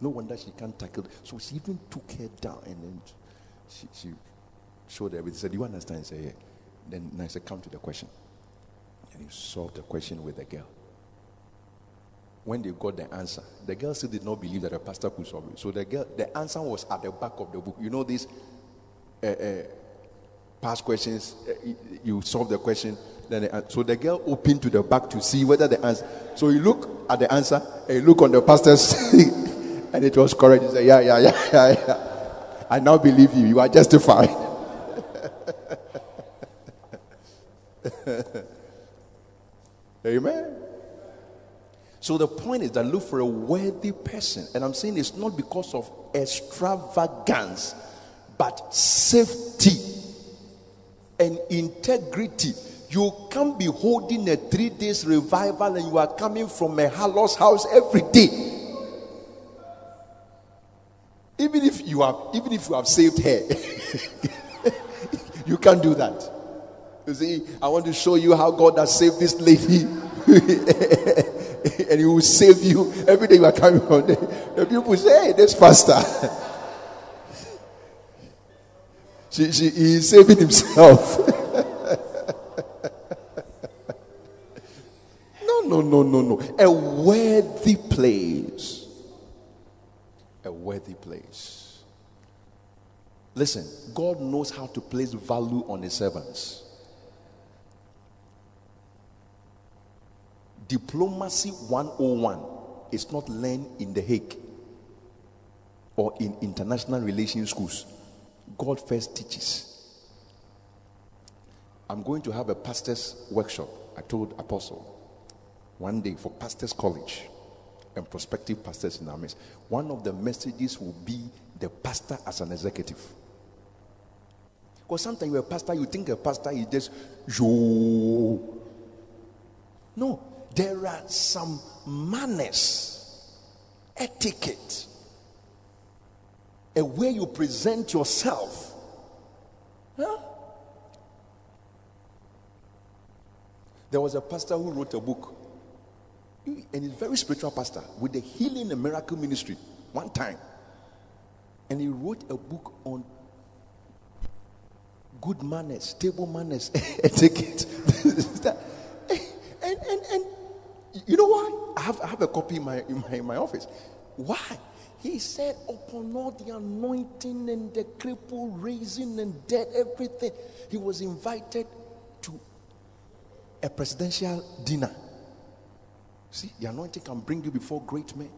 No wonder she can't tackle. So she even took her down and then she, she showed everything. He said, Do you understand? He said, Yeah. Then I said, Come to the question. And he solved the question with the girl. When they got the answer, the girl still did not believe that the pastor could solve it. So the girl, the answer was at the back of the book. You know these uh, uh, past questions. Uh, you solve the question, then the, so the girl opened to the back to see whether the answer. So he look at the answer and he look on the pastor's, and it was correct. He said, "Yeah, yeah, yeah, yeah, yeah." I now believe you. You are justified. Amen. So the point is that look for a worthy person. And I'm saying it's not because of extravagance, but safety and integrity. You can't be holding a three days revival and you are coming from a Hallows house every day. Even if you have, even if you have saved her, you can't do that. You see, I want to show you how God has saved this lady. and he will save you every day you are coming on. The, the people say, hey, this pastor. she, she, he is saving himself. no, no, no, no, no. A worthy place a worthy place. Listen, God knows how to place value on his servants. Diplomacy 101 is not learned in The Hague or in international relations schools. God first teaches. I'm going to have a pastor's workshop. I told Apostle one day for pastors' college and prospective pastors in our midst. One of the messages will be the pastor as an executive. Because sometimes you're a pastor, you think a pastor is just yo. No, there are some manners, etiquette, a way you present yourself. Huh? There was a pastor who wrote a book and he's a very spiritual pastor with the healing and miracle ministry one time. And he wrote a book on good manners, table manners, etiquette. you know what? I have, I have a copy in my, in my, in my office. Why? He said, upon all the anointing and the cripple raising and dead, everything, he was invited to a presidential dinner. See, the anointing can bring you before great men.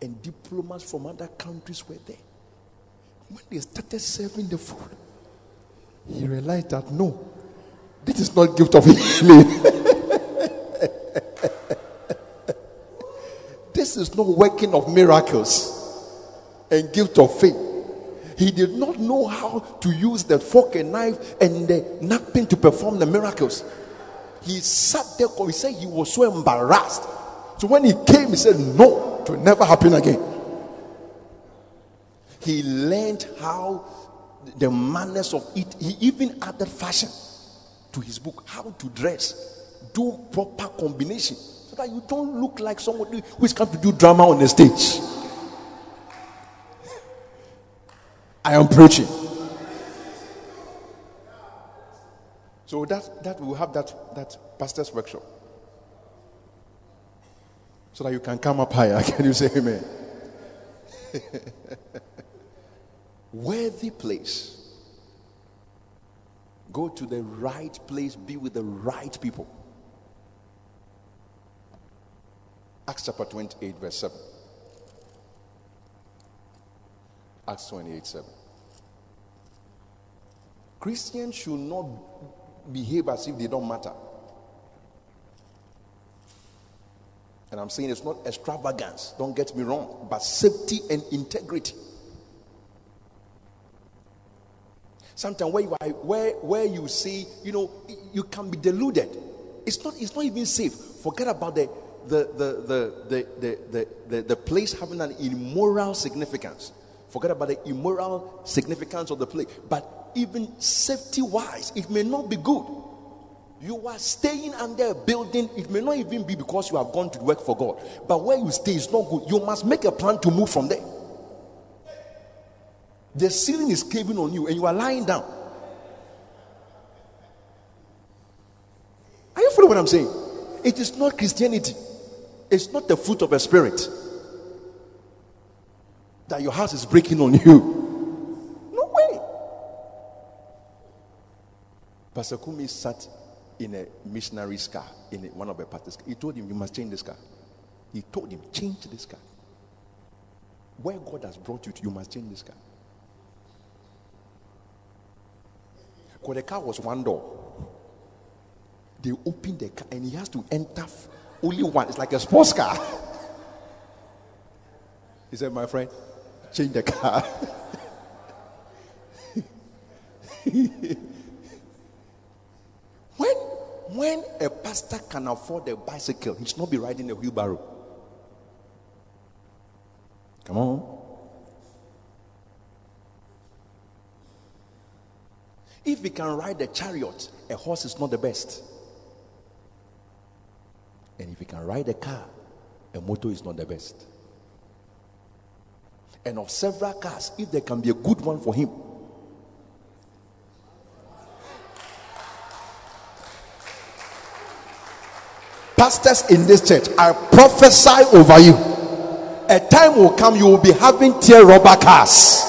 And diplomats from other countries were there. When they started serving the food, he realized that no, this is not gift of healing. This is not working of miracles and gift of faith. He did not know how to use the fork and knife and the napkin to perform the miracles. He sat there, he said he was so embarrassed. So when he came, he said, No, it will never happen again. He learned how the manners of it, he even added fashion to his book, how to dress, do proper combination, so that you don't look like somebody who is come to do drama on the stage. I am preaching. So that that will have that that pastor's workshop. So that you can come up higher. Can you say amen? Worthy place. Go to the right place, be with the right people. Acts chapter 28, verse 7. Acts 28, 7. Christians should not behave as if they don't matter. And I'm saying it's not extravagance, don't get me wrong, but safety and integrity. Sometimes where you are, where, where you see, you know, you can be deluded. It's not, it's not even safe. Forget about the the the the the the, the, place having an immoral significance. Forget about the immoral significance of the place. But even safety wise, it may not be good. You are staying under a building, it may not even be because you have gone to work for God. But where you stay is not good. You must make a plan to move from there. The ceiling is caving on you and you are lying down. Are you following what I'm saying? It is not Christianity, it's not the fruit of a spirit that your house is breaking on you. No way. Pastor Kumi sat in a missionary's car, in one of the pastors. He told him, You must change this car. He told him, Change this car. Where God has brought you to, you must change this car. Because the car was one door. They opened the car and he has to enter only one. It's like a sports car. he said, My friend, change the car. when when a pastor can afford a bicycle, he should not be riding a wheelbarrow. Come on. If he can ride a chariot, a horse is not the best. And if he can ride a car, a motor is not the best. And of several cars, if there can be a good one for him, pastors in this church, I prophesy over you. A time will come, you will be having tear rubber cars.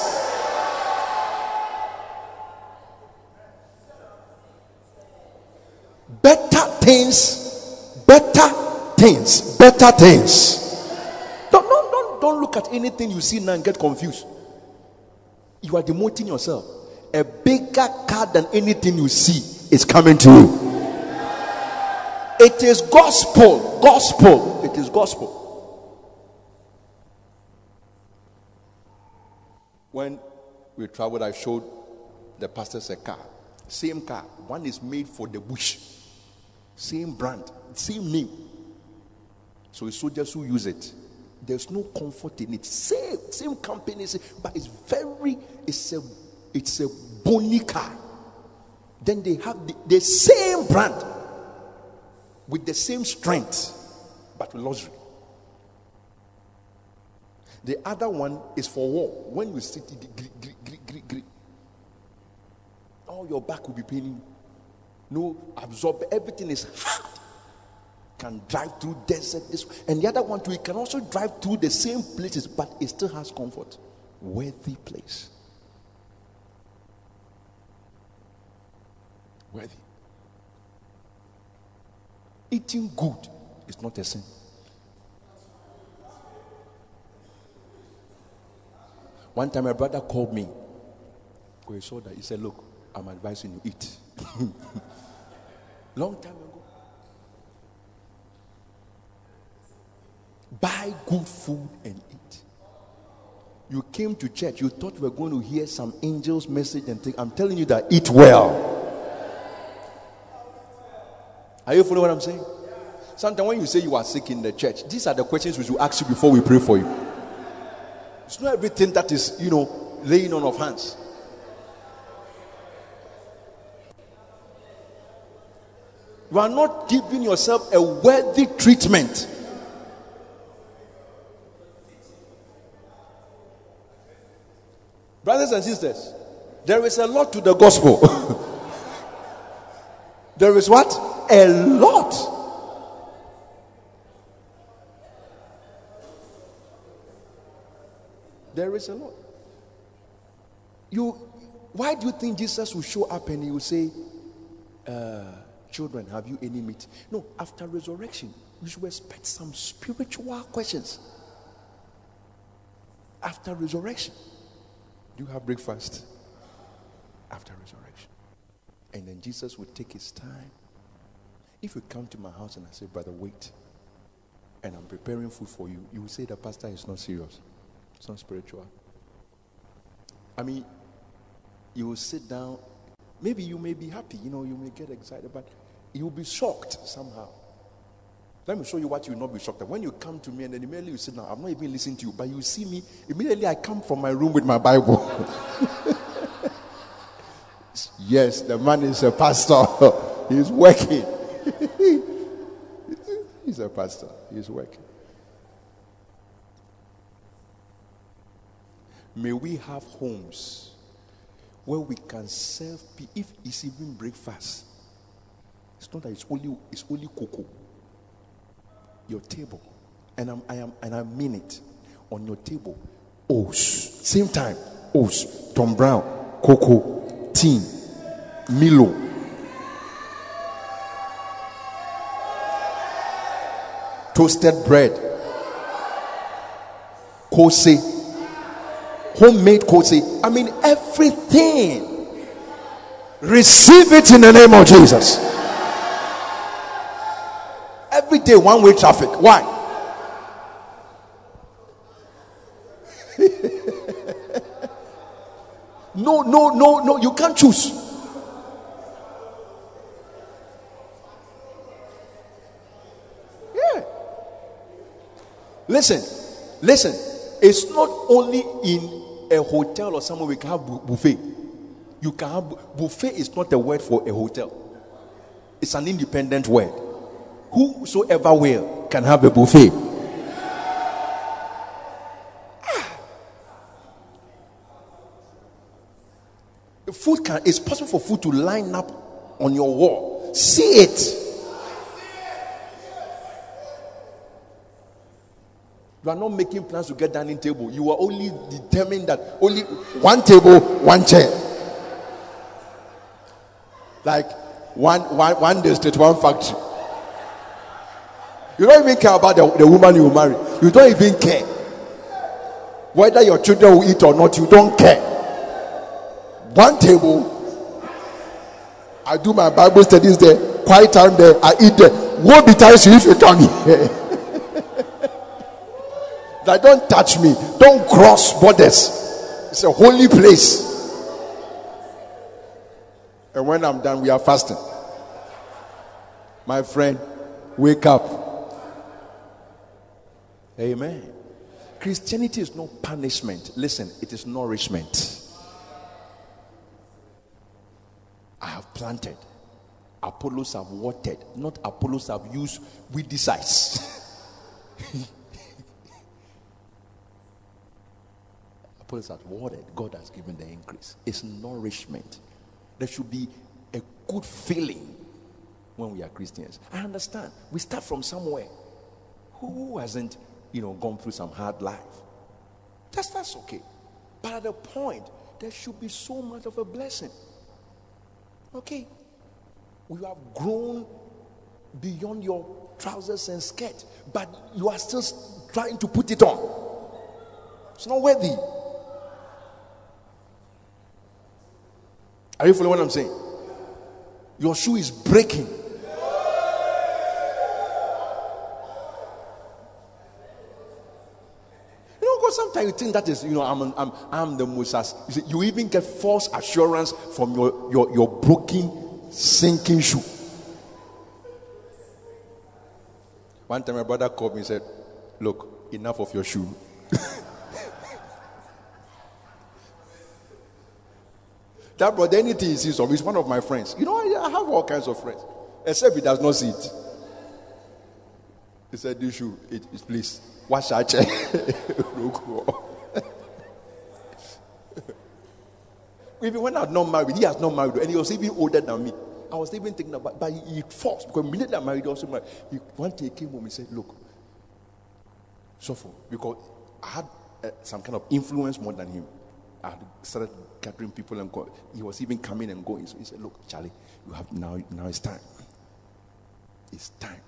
Better things, better things, better things. Don't, don't, don't, don't look at anything you see now and get confused. You are demoting yourself. A bigger car than anything you see is coming to you. It is gospel. Gospel. It is gospel. When we traveled, I showed the pastors a car. Same car. One is made for the bush. Same brand. Same name. So it's soldiers who use it. There's no comfort in it. Same, same company, but it's very, it's a it's a bony car. Then they have the, the same brand with the same strength, but with luxury. The other one is for war. When you sit, all your back will be paining. No, absorb everything is hard. Can drive through desert this, and the other one too. It can also drive through the same places, but it still has comfort. Worthy place. Worthy. Eating good is not a sin. One time, a brother called me. He saw that. He said, Look, I'm advising you eat. Long time ago. Buy good food and eat. You came to church, you thought we were going to hear some angel's message and think, I'm telling you that eat well. Are you following what I'm saying? Sometimes when you say you are sick in the church, these are the questions we should ask you before we pray for you. It's not everything that is, you know, laying on of hands. You are not giving yourself a worthy treatment. Brothers and sisters, there is a lot to the gospel. there is what? A lot. There is a lot. You, why do you think Jesus will show up and he will say, uh, Children, have you any meat? No, after resurrection, you should expect some spiritual questions. After resurrection, do you have breakfast? After resurrection. And then Jesus will take his time. If you come to my house and I say, Brother, wait, and I'm preparing food for you, you will say the pastor is not serious. It's not spiritual. I mean, you will sit down. Maybe you may be happy, you know, you may get excited, but you'll be shocked somehow. Let me show you what you will not be shocked at. When you come to me and then immediately you sit down, I'm not even listening to you, but you see me, immediately I come from my room with my Bible. yes, the man is a pastor. He's working. He's a pastor. He's working. May we have homes where we can serve. If it's even breakfast, it's not that it's only it's only cocoa. Your table, and I'm, I am and I mean it. On your table, oats, same time, oats, Tom Brown, cocoa, tea, Milo. Toasted bread, kose, homemade kose. I mean everything. Receive it in the name of Jesus. Every day, one way traffic. Why? no, no, no, no. You can't choose. Yeah. Listen, listen. It's not only in a hotel or somewhere we can have bu- buffet. You can have buffet is not a word for a hotel. It's an independent word. Whosoever will can have a buffet. Ah. Food can it's possible for food to line up on your wall. See it. You are not making plans to get dining table. You are only determined that only one table, one chair. Like one, one, one district, one factory. You don't even care about the, the woman you marry. You don't even care. Whether your children will eat or not, you don't care. One table. I do my Bible studies there. Quiet time there. I eat there. Won't be times if you come here. that don't touch me. Don't cross borders. It's a holy place. And when I'm done, we are fasting. My friend, wake up. Amen. Christianity is no punishment. Listen, it is nourishment. I have planted. Apollos have watered. Not Apollos have used weedicides. Apollos have watered. God has given the increase. It's nourishment. There should be a good feeling when we are Christians. I understand. We start from somewhere. Who hasn't, you know, gone through some hard life? That's that's okay. But at the point, there should be so much of a blessing. Okay. We have grown beyond your trousers and skirt, but you are still trying to put it on. It's not worthy. Are you following what I'm saying? Your shoe is breaking. You know, because sometimes you think that is, you know, I'm, I'm, I'm the Moses. You, see, you even get false assurance from your, your, your broken, sinking shoe. One time, my brother called me and said, Look, enough of your shoe. that brother, anything he sees of he's one of my friends. You know, I have all kinds of friends, except he does not see it. He said, This shoe, it, it, please, wash our chair. even when I'm not married, he has not married, and he was even older than me. I was even thinking about, but he, he forced because immediately I married, also married. He, one day he came home and said, Look, suffer, because I had uh, some kind of influence more than him. I had started gathering people and go, he was even coming and going. So he said, Look, Charlie, you have now, now it's time. It's time.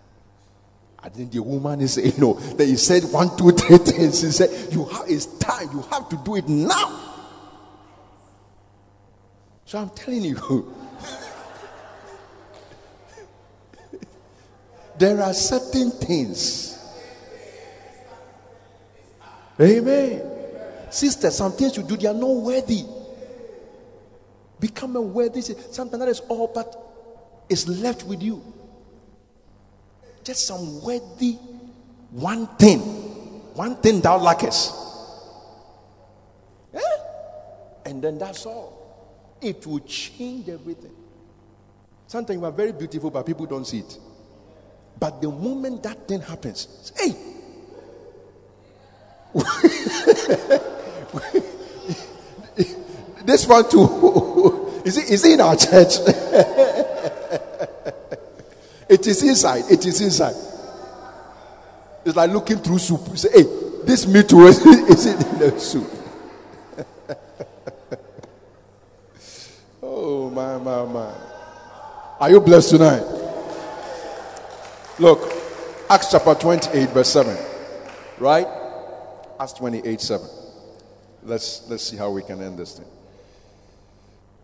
And then the woman is saying, No. Then he said one, two, three things. He said, You have it's time, you have to do it now. So I'm telling you, there are certain things. Amen. Sister, some things you do, they are not worthy. Become a worthy. Sometimes that is all, but is left with you. just some worthy one thing, one thing thou lackest. Yeah? And then that's all. It will change everything. Sometimes you are very beautiful, but people don't see it. But the moment that thing happens, hey, this one too. is it, is it in our church? it is inside. It is inside. It's like looking through soup. You say, hey, this meat was is it in the soup? oh my my my. Are you blessed tonight? Look, Acts chapter 28, verse 7. Right? Acts 28, 7. Let's let's see how we can end this thing.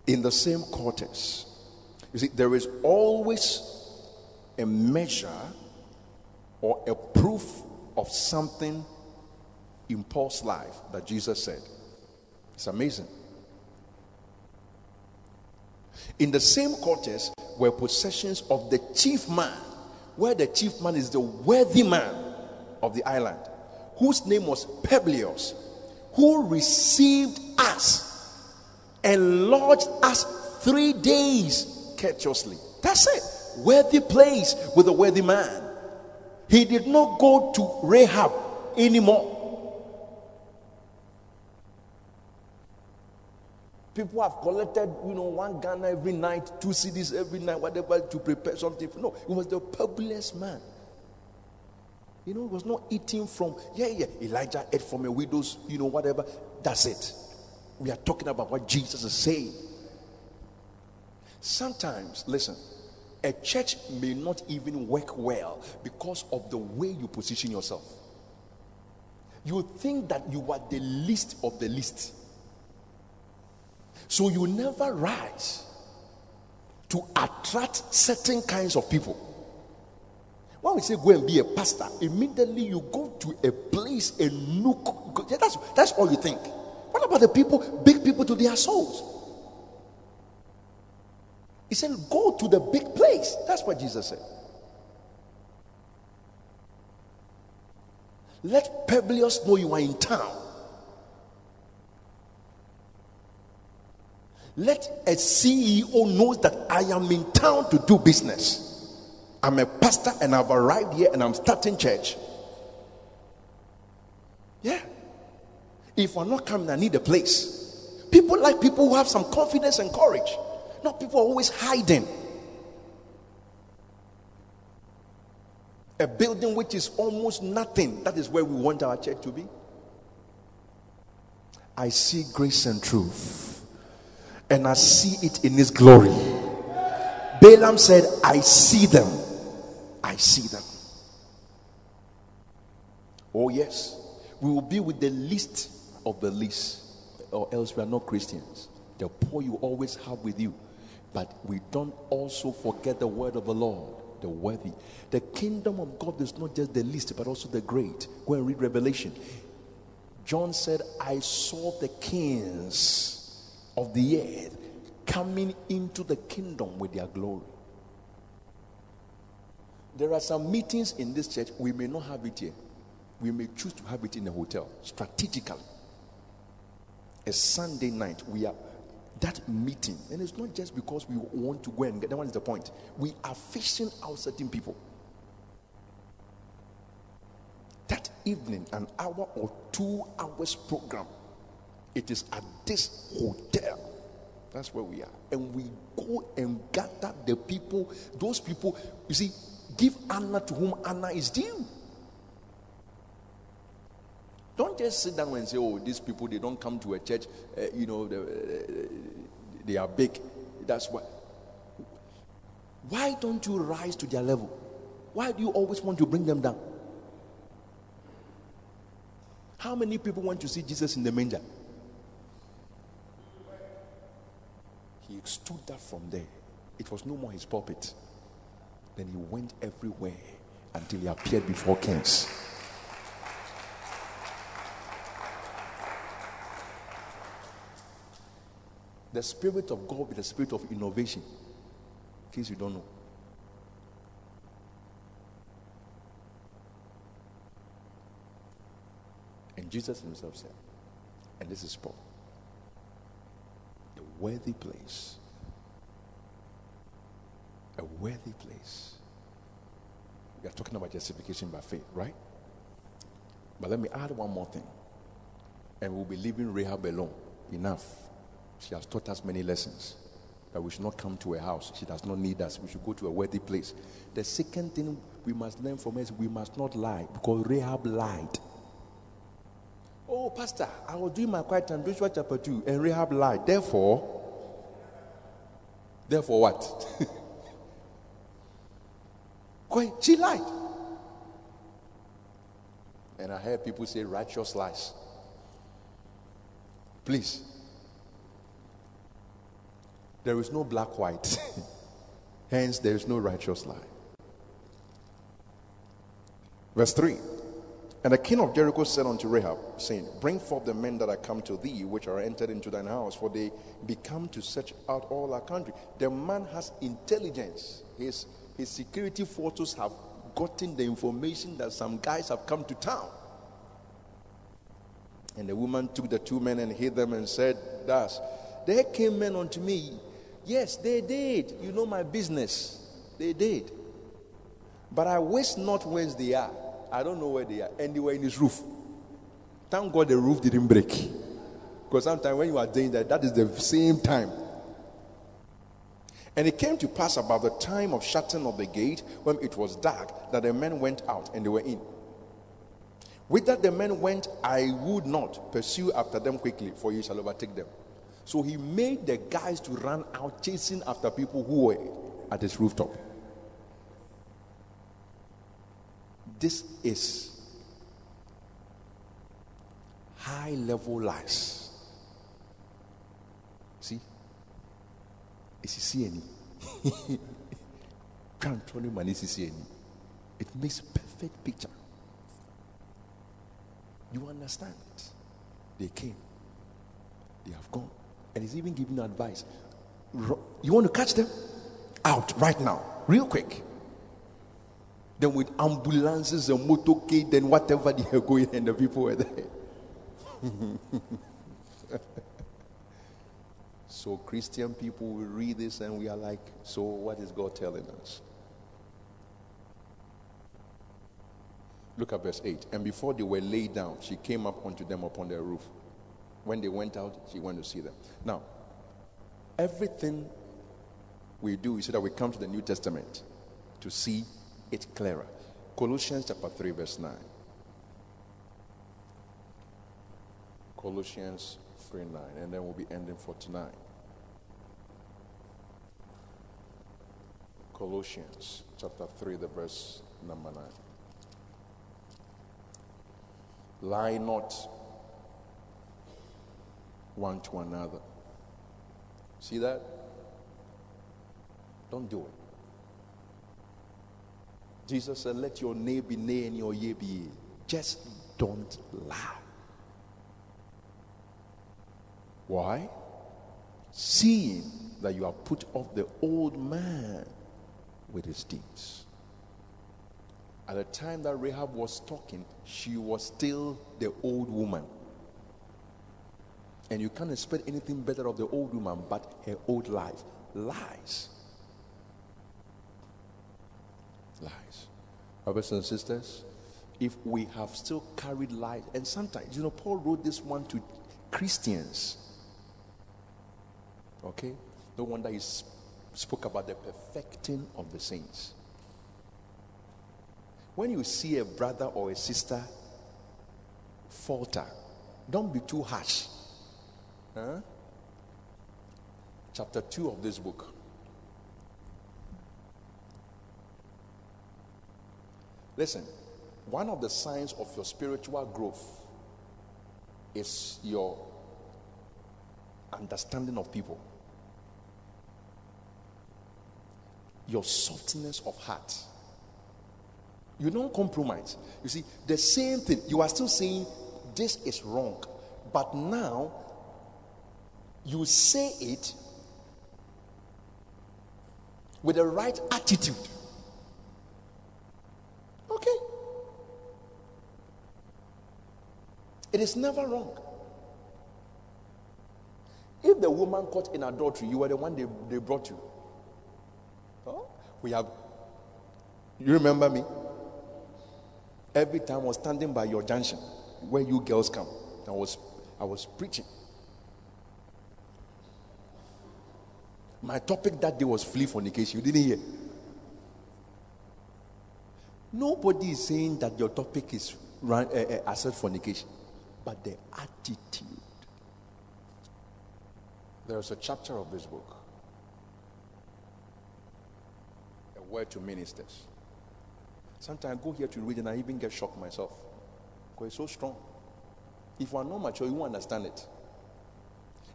In the same context, you see, there is always a measure or a proof of something in Paul's life that Jesus said. It's amazing. In the same context were possessions of the chief man, where the chief man is the worthy man of the island, whose name was Publius, who received us and lodged us three days courteously. That's it. Worthy place with a worthy man. He did not go to Rahab anymore. People have collected, you know, one Ghana every night, two cedis every night, whatever, to prepare something. No, it was the Publius man. You know, it was not eating from, yeah, yeah, Elijah ate from a widow's, you know, whatever. That's it. We are talking about what Jesus is saying. Sometimes, listen, a church may not even work well because of the way you position yourself. You think that you are the least of the least. So you never rise to attract certain kinds of people. When we say go and be a pastor, immediately you go to a place, a nook. That's, that's all you think. What about the people, big people to their souls? He said, Go to the big place. That's what Jesus said. Let Publius know you are in town. Let a CEO know that I am in town to do business. I'm a pastor and I've arrived here and I'm starting church. Yeah. If I'm not coming, I need a place. People like people who have some confidence and courage, not people always hiding. A building which is almost nothing. That is where we want our church to be. I see grace and truth, and I see it in His glory. Balaam said, I see them. I see them. Oh, yes. We will be with the least of the least, or else we are not Christians. The poor you always have with you. But we don't also forget the word of the Lord, the worthy. The kingdom of God is not just the least, but also the great. Go and read Revelation. John said, I saw the kings of the earth coming into the kingdom with their glory. There are some meetings in this church, we may not have it here. We may choose to have it in a hotel strategically. A Sunday night, we are that meeting, and it's not just because we want to go and get that one is the point. We are fishing out certain people. That evening, an hour or two hours program, it is at this hotel. That's where we are. And we go and gather the people, those people, you see, give honor to whom honor is due. Don't just sit down and say, oh, these people, they don't come to a church, uh, you know, they, uh, they are big. That's why. Why don't you rise to their level? Why do you always want to bring them down? How many people want to see Jesus in the manger? He stood up from there. It was no more his pulpit. Then he went everywhere until he appeared before kings. The Spirit of God is the Spirit of innovation, in case you don't know. And Jesus himself said, and this is Paul, the worthy place, a worthy place. We are talking about justification by faith, right? But let me add one more thing, and we'll be leaving Rahab alone. Enough. She has taught us many lessons. That we should not come to a house. She does not need us. We should go to a worthy place. The second thing we must learn from her is we must not lie because Rahab lied. Oh, Pastor, I was doing my quiet time, Joshua chapter 2, and Rahab lied. Therefore, therefore what? she lied. And I heard people say righteous lies. Please. There is no black white. Hence, there is no righteous lie. Verse 3 And the king of Jericho said unto Rahab, saying, Bring forth the men that are come to thee, which are entered into thine house, for they be come to search out all our country. The man has intelligence. His, his security forces have gotten the information that some guys have come to town. And the woman took the two men and hid them and said, Thus, there came men unto me. Yes, they did. You know my business. They did. But I wish not where they are. I don't know where they are. Anywhere in his roof. Thank God the roof didn't break. Because sometimes when you are doing that, that is the same time. And it came to pass about the time of shutting of the gate, when it was dark, that the men went out and they were in. With that, the men went, I would not pursue after them quickly, for you shall overtake them. So he made the guys to run out chasing after people who were at his rooftop. This is high level lies. See? Is he any? Controlling money is any. It makes a perfect picture. You understand? They came. They have gone. And he's even giving advice. You want to catch them? Out right now, real quick. Then with ambulances and motorcade and whatever they are going, and the people were there. so Christian people will read this and we are like, so what is God telling us? Look at verse 8. And before they were laid down, she came up unto them upon their roof. When they went out, she went to see them. Now, everything we do is so that we come to the New Testament to see it clearer. Colossians chapter 3, verse 9. Colossians 3 9. And then we'll be ending for tonight. Colossians chapter 3, the verse number 9. Lie not one to another. See that? Don't do it. Jesus said, Let your nay be nay and your yea be yea. Just don't lie. Why? Seeing that you have put off the old man with his deeds. At the time that Rahab was talking, she was still the old woman. And you can't expect anything better of the old woman but her old life. Lies. Lies. Brothers and sisters, if we have still carried lies, and sometimes, you know, Paul wrote this one to Christians. Okay? No wonder he spoke about the perfecting of the saints. When you see a brother or a sister falter, don't be too harsh. Huh? Chapter 2 of this book. Listen, one of the signs of your spiritual growth is your understanding of people, your softness of heart. You don't compromise. You see, the same thing. You are still saying this is wrong. But now, you say it with the right attitude. Okay. It is never wrong. If the woman caught in adultery, you were the one they, they brought you. Oh, we have. You remember me? Every time I was standing by your junction, where you girls come, I was I was preaching. My topic that day was flee fornication. You didn't hear. Nobody is saying that your topic is uh, uh, accept fornication, but the attitude. There's a chapter of this book, a word to ministers. Sometimes I go here to read and I even get shocked myself because it's so strong. If you are not mature, you won't understand it.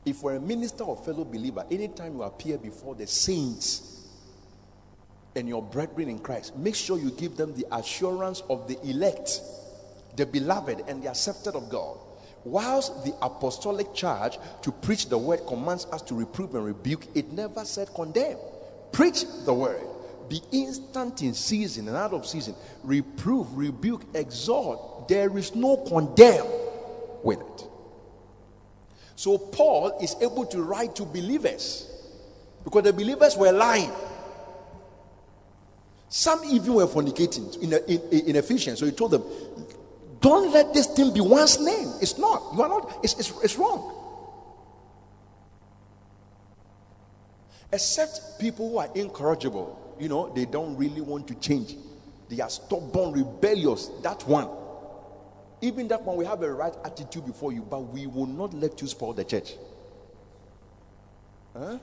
If you're a minister or fellow believer, anytime you appear before the saints and your brethren in Christ, make sure you give them the assurance of the elect, the beloved, and the accepted of God. Whilst the apostolic charge to preach the word commands us to reprove and rebuke, it never said condemn. Preach the word. Be instant in season and out of season. Reprove, rebuke, exhort. There is no condemn with it. So Paul is able to write to believers because the believers were lying. Some even were fornicating in, in, in Ephesians. So he told them, Don't let this thing be one's name. It's not. You are not. It's, it's, it's wrong. Except people who are incorrigible, you know, they don't really want to change. They are stubborn, rebellious. That one. Even that one, we have a right attitude before you, but we will not let you spoil the church. Huh?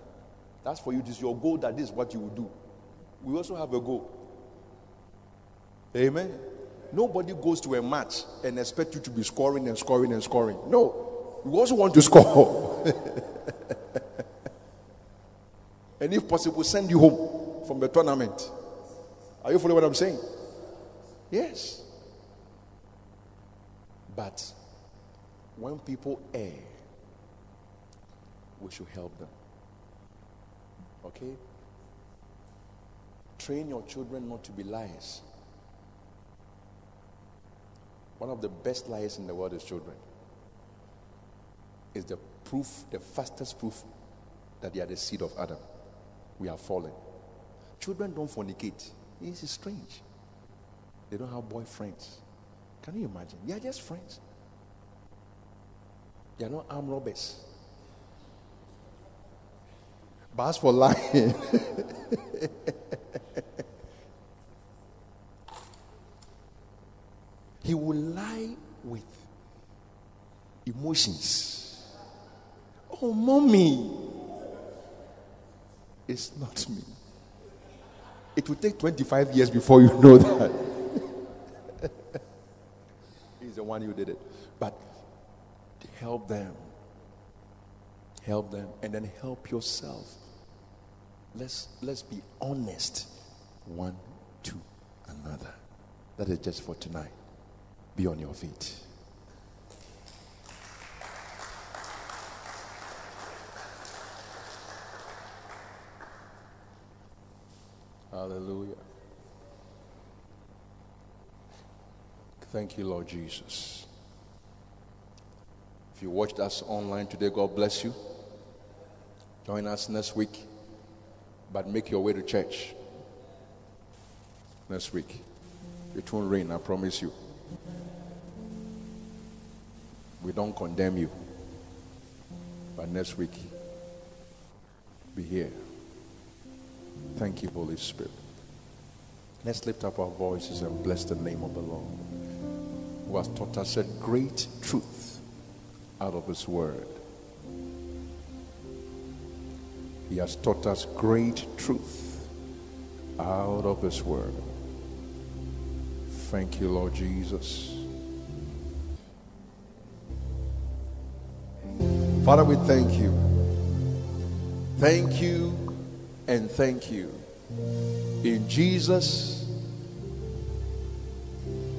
That's for you. This is your goal. That is what you will do. We also have a goal. Amen. Nobody goes to a match and expect you to be scoring and scoring and scoring. No, we also want to score. and if possible, send you home from the tournament. Are you following what I'm saying? Yes. But when people err, we should help them. Okay? Train your children not to be liars. One of the best liars in the world is children. Is the proof, the fastest proof that they are the seed of Adam. We are fallen. Children don't fornicate. This is strange. They don't have boyfriends. Can you imagine? They are just friends. They are not armed robbers. But as for lying, he will lie with emotions. Oh, mommy, it's not me. It will take 25 years before you know that. The one who did it. But help them. Help them and then help yourself. Let's let's be honest one to another. That is just for tonight. Be on your feet. Hallelujah. Thank you, Lord Jesus. If you watched us online today, God bless you. Join us next week, but make your way to church next week. It won't rain, I promise you. We don't condemn you, but next week, be here. Thank you, Holy Spirit. Let's lift up our voices and bless the name of the Lord, who has taught us a great truth out of His Word. He has taught us great truth out of His Word. Thank you, Lord Jesus. Father, we thank you. Thank you and thank you. In Jesus,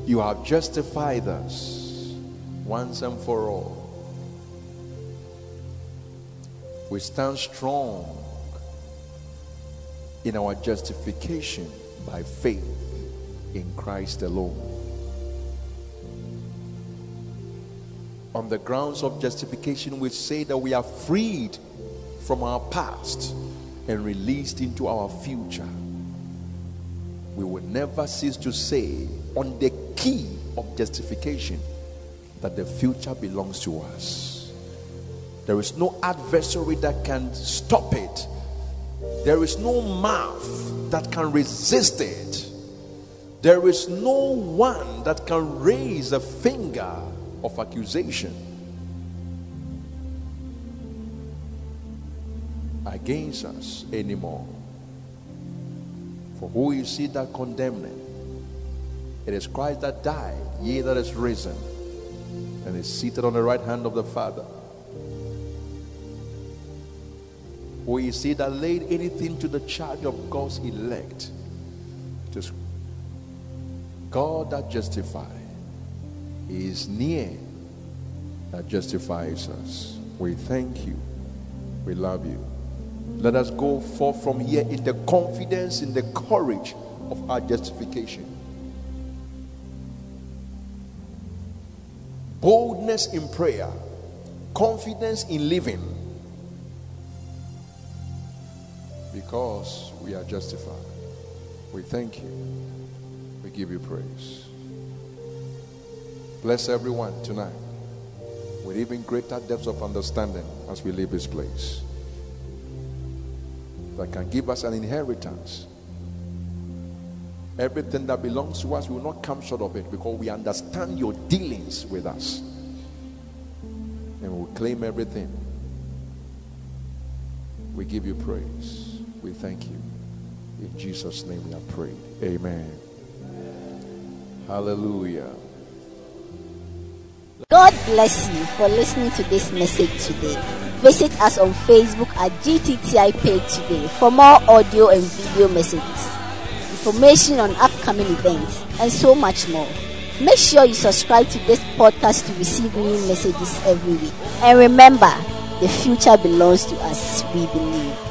you have justified us once and for all. We stand strong in our justification by faith in Christ alone. On the grounds of justification, we say that we are freed from our past and released into our future. We will never cease to say, on the key of justification, that the future belongs to us. There is no adversary that can stop it, there is no mouth that can resist it. There is no one that can raise a finger of accusation against us anymore. For who is he that condemneth? It is Christ that died, ye that is risen, and is seated on the right hand of the Father. Is he that laid anything to the charge of God's elect? It is God that justifies. He is near that justifies us. We thank you. We love you. Let us go forth from here in the confidence, in the courage of our justification. Boldness in prayer, confidence in living, because we are justified. We thank you. We give you praise. Bless everyone tonight with even greater depths of understanding as we leave this place that can give us an inheritance. Everything that belongs to us will not come short of it because we understand your dealings with us. And we'll claim everything. We give you praise. We thank you. In Jesus' name we have prayed. Amen. Hallelujah. God bless you for listening to this message today. Visit us on Facebook at GTTI page today for more audio and video messages, information on upcoming events, and so much more. Make sure you subscribe to this podcast to receive new messages every week. And remember, the future belongs to us. We believe.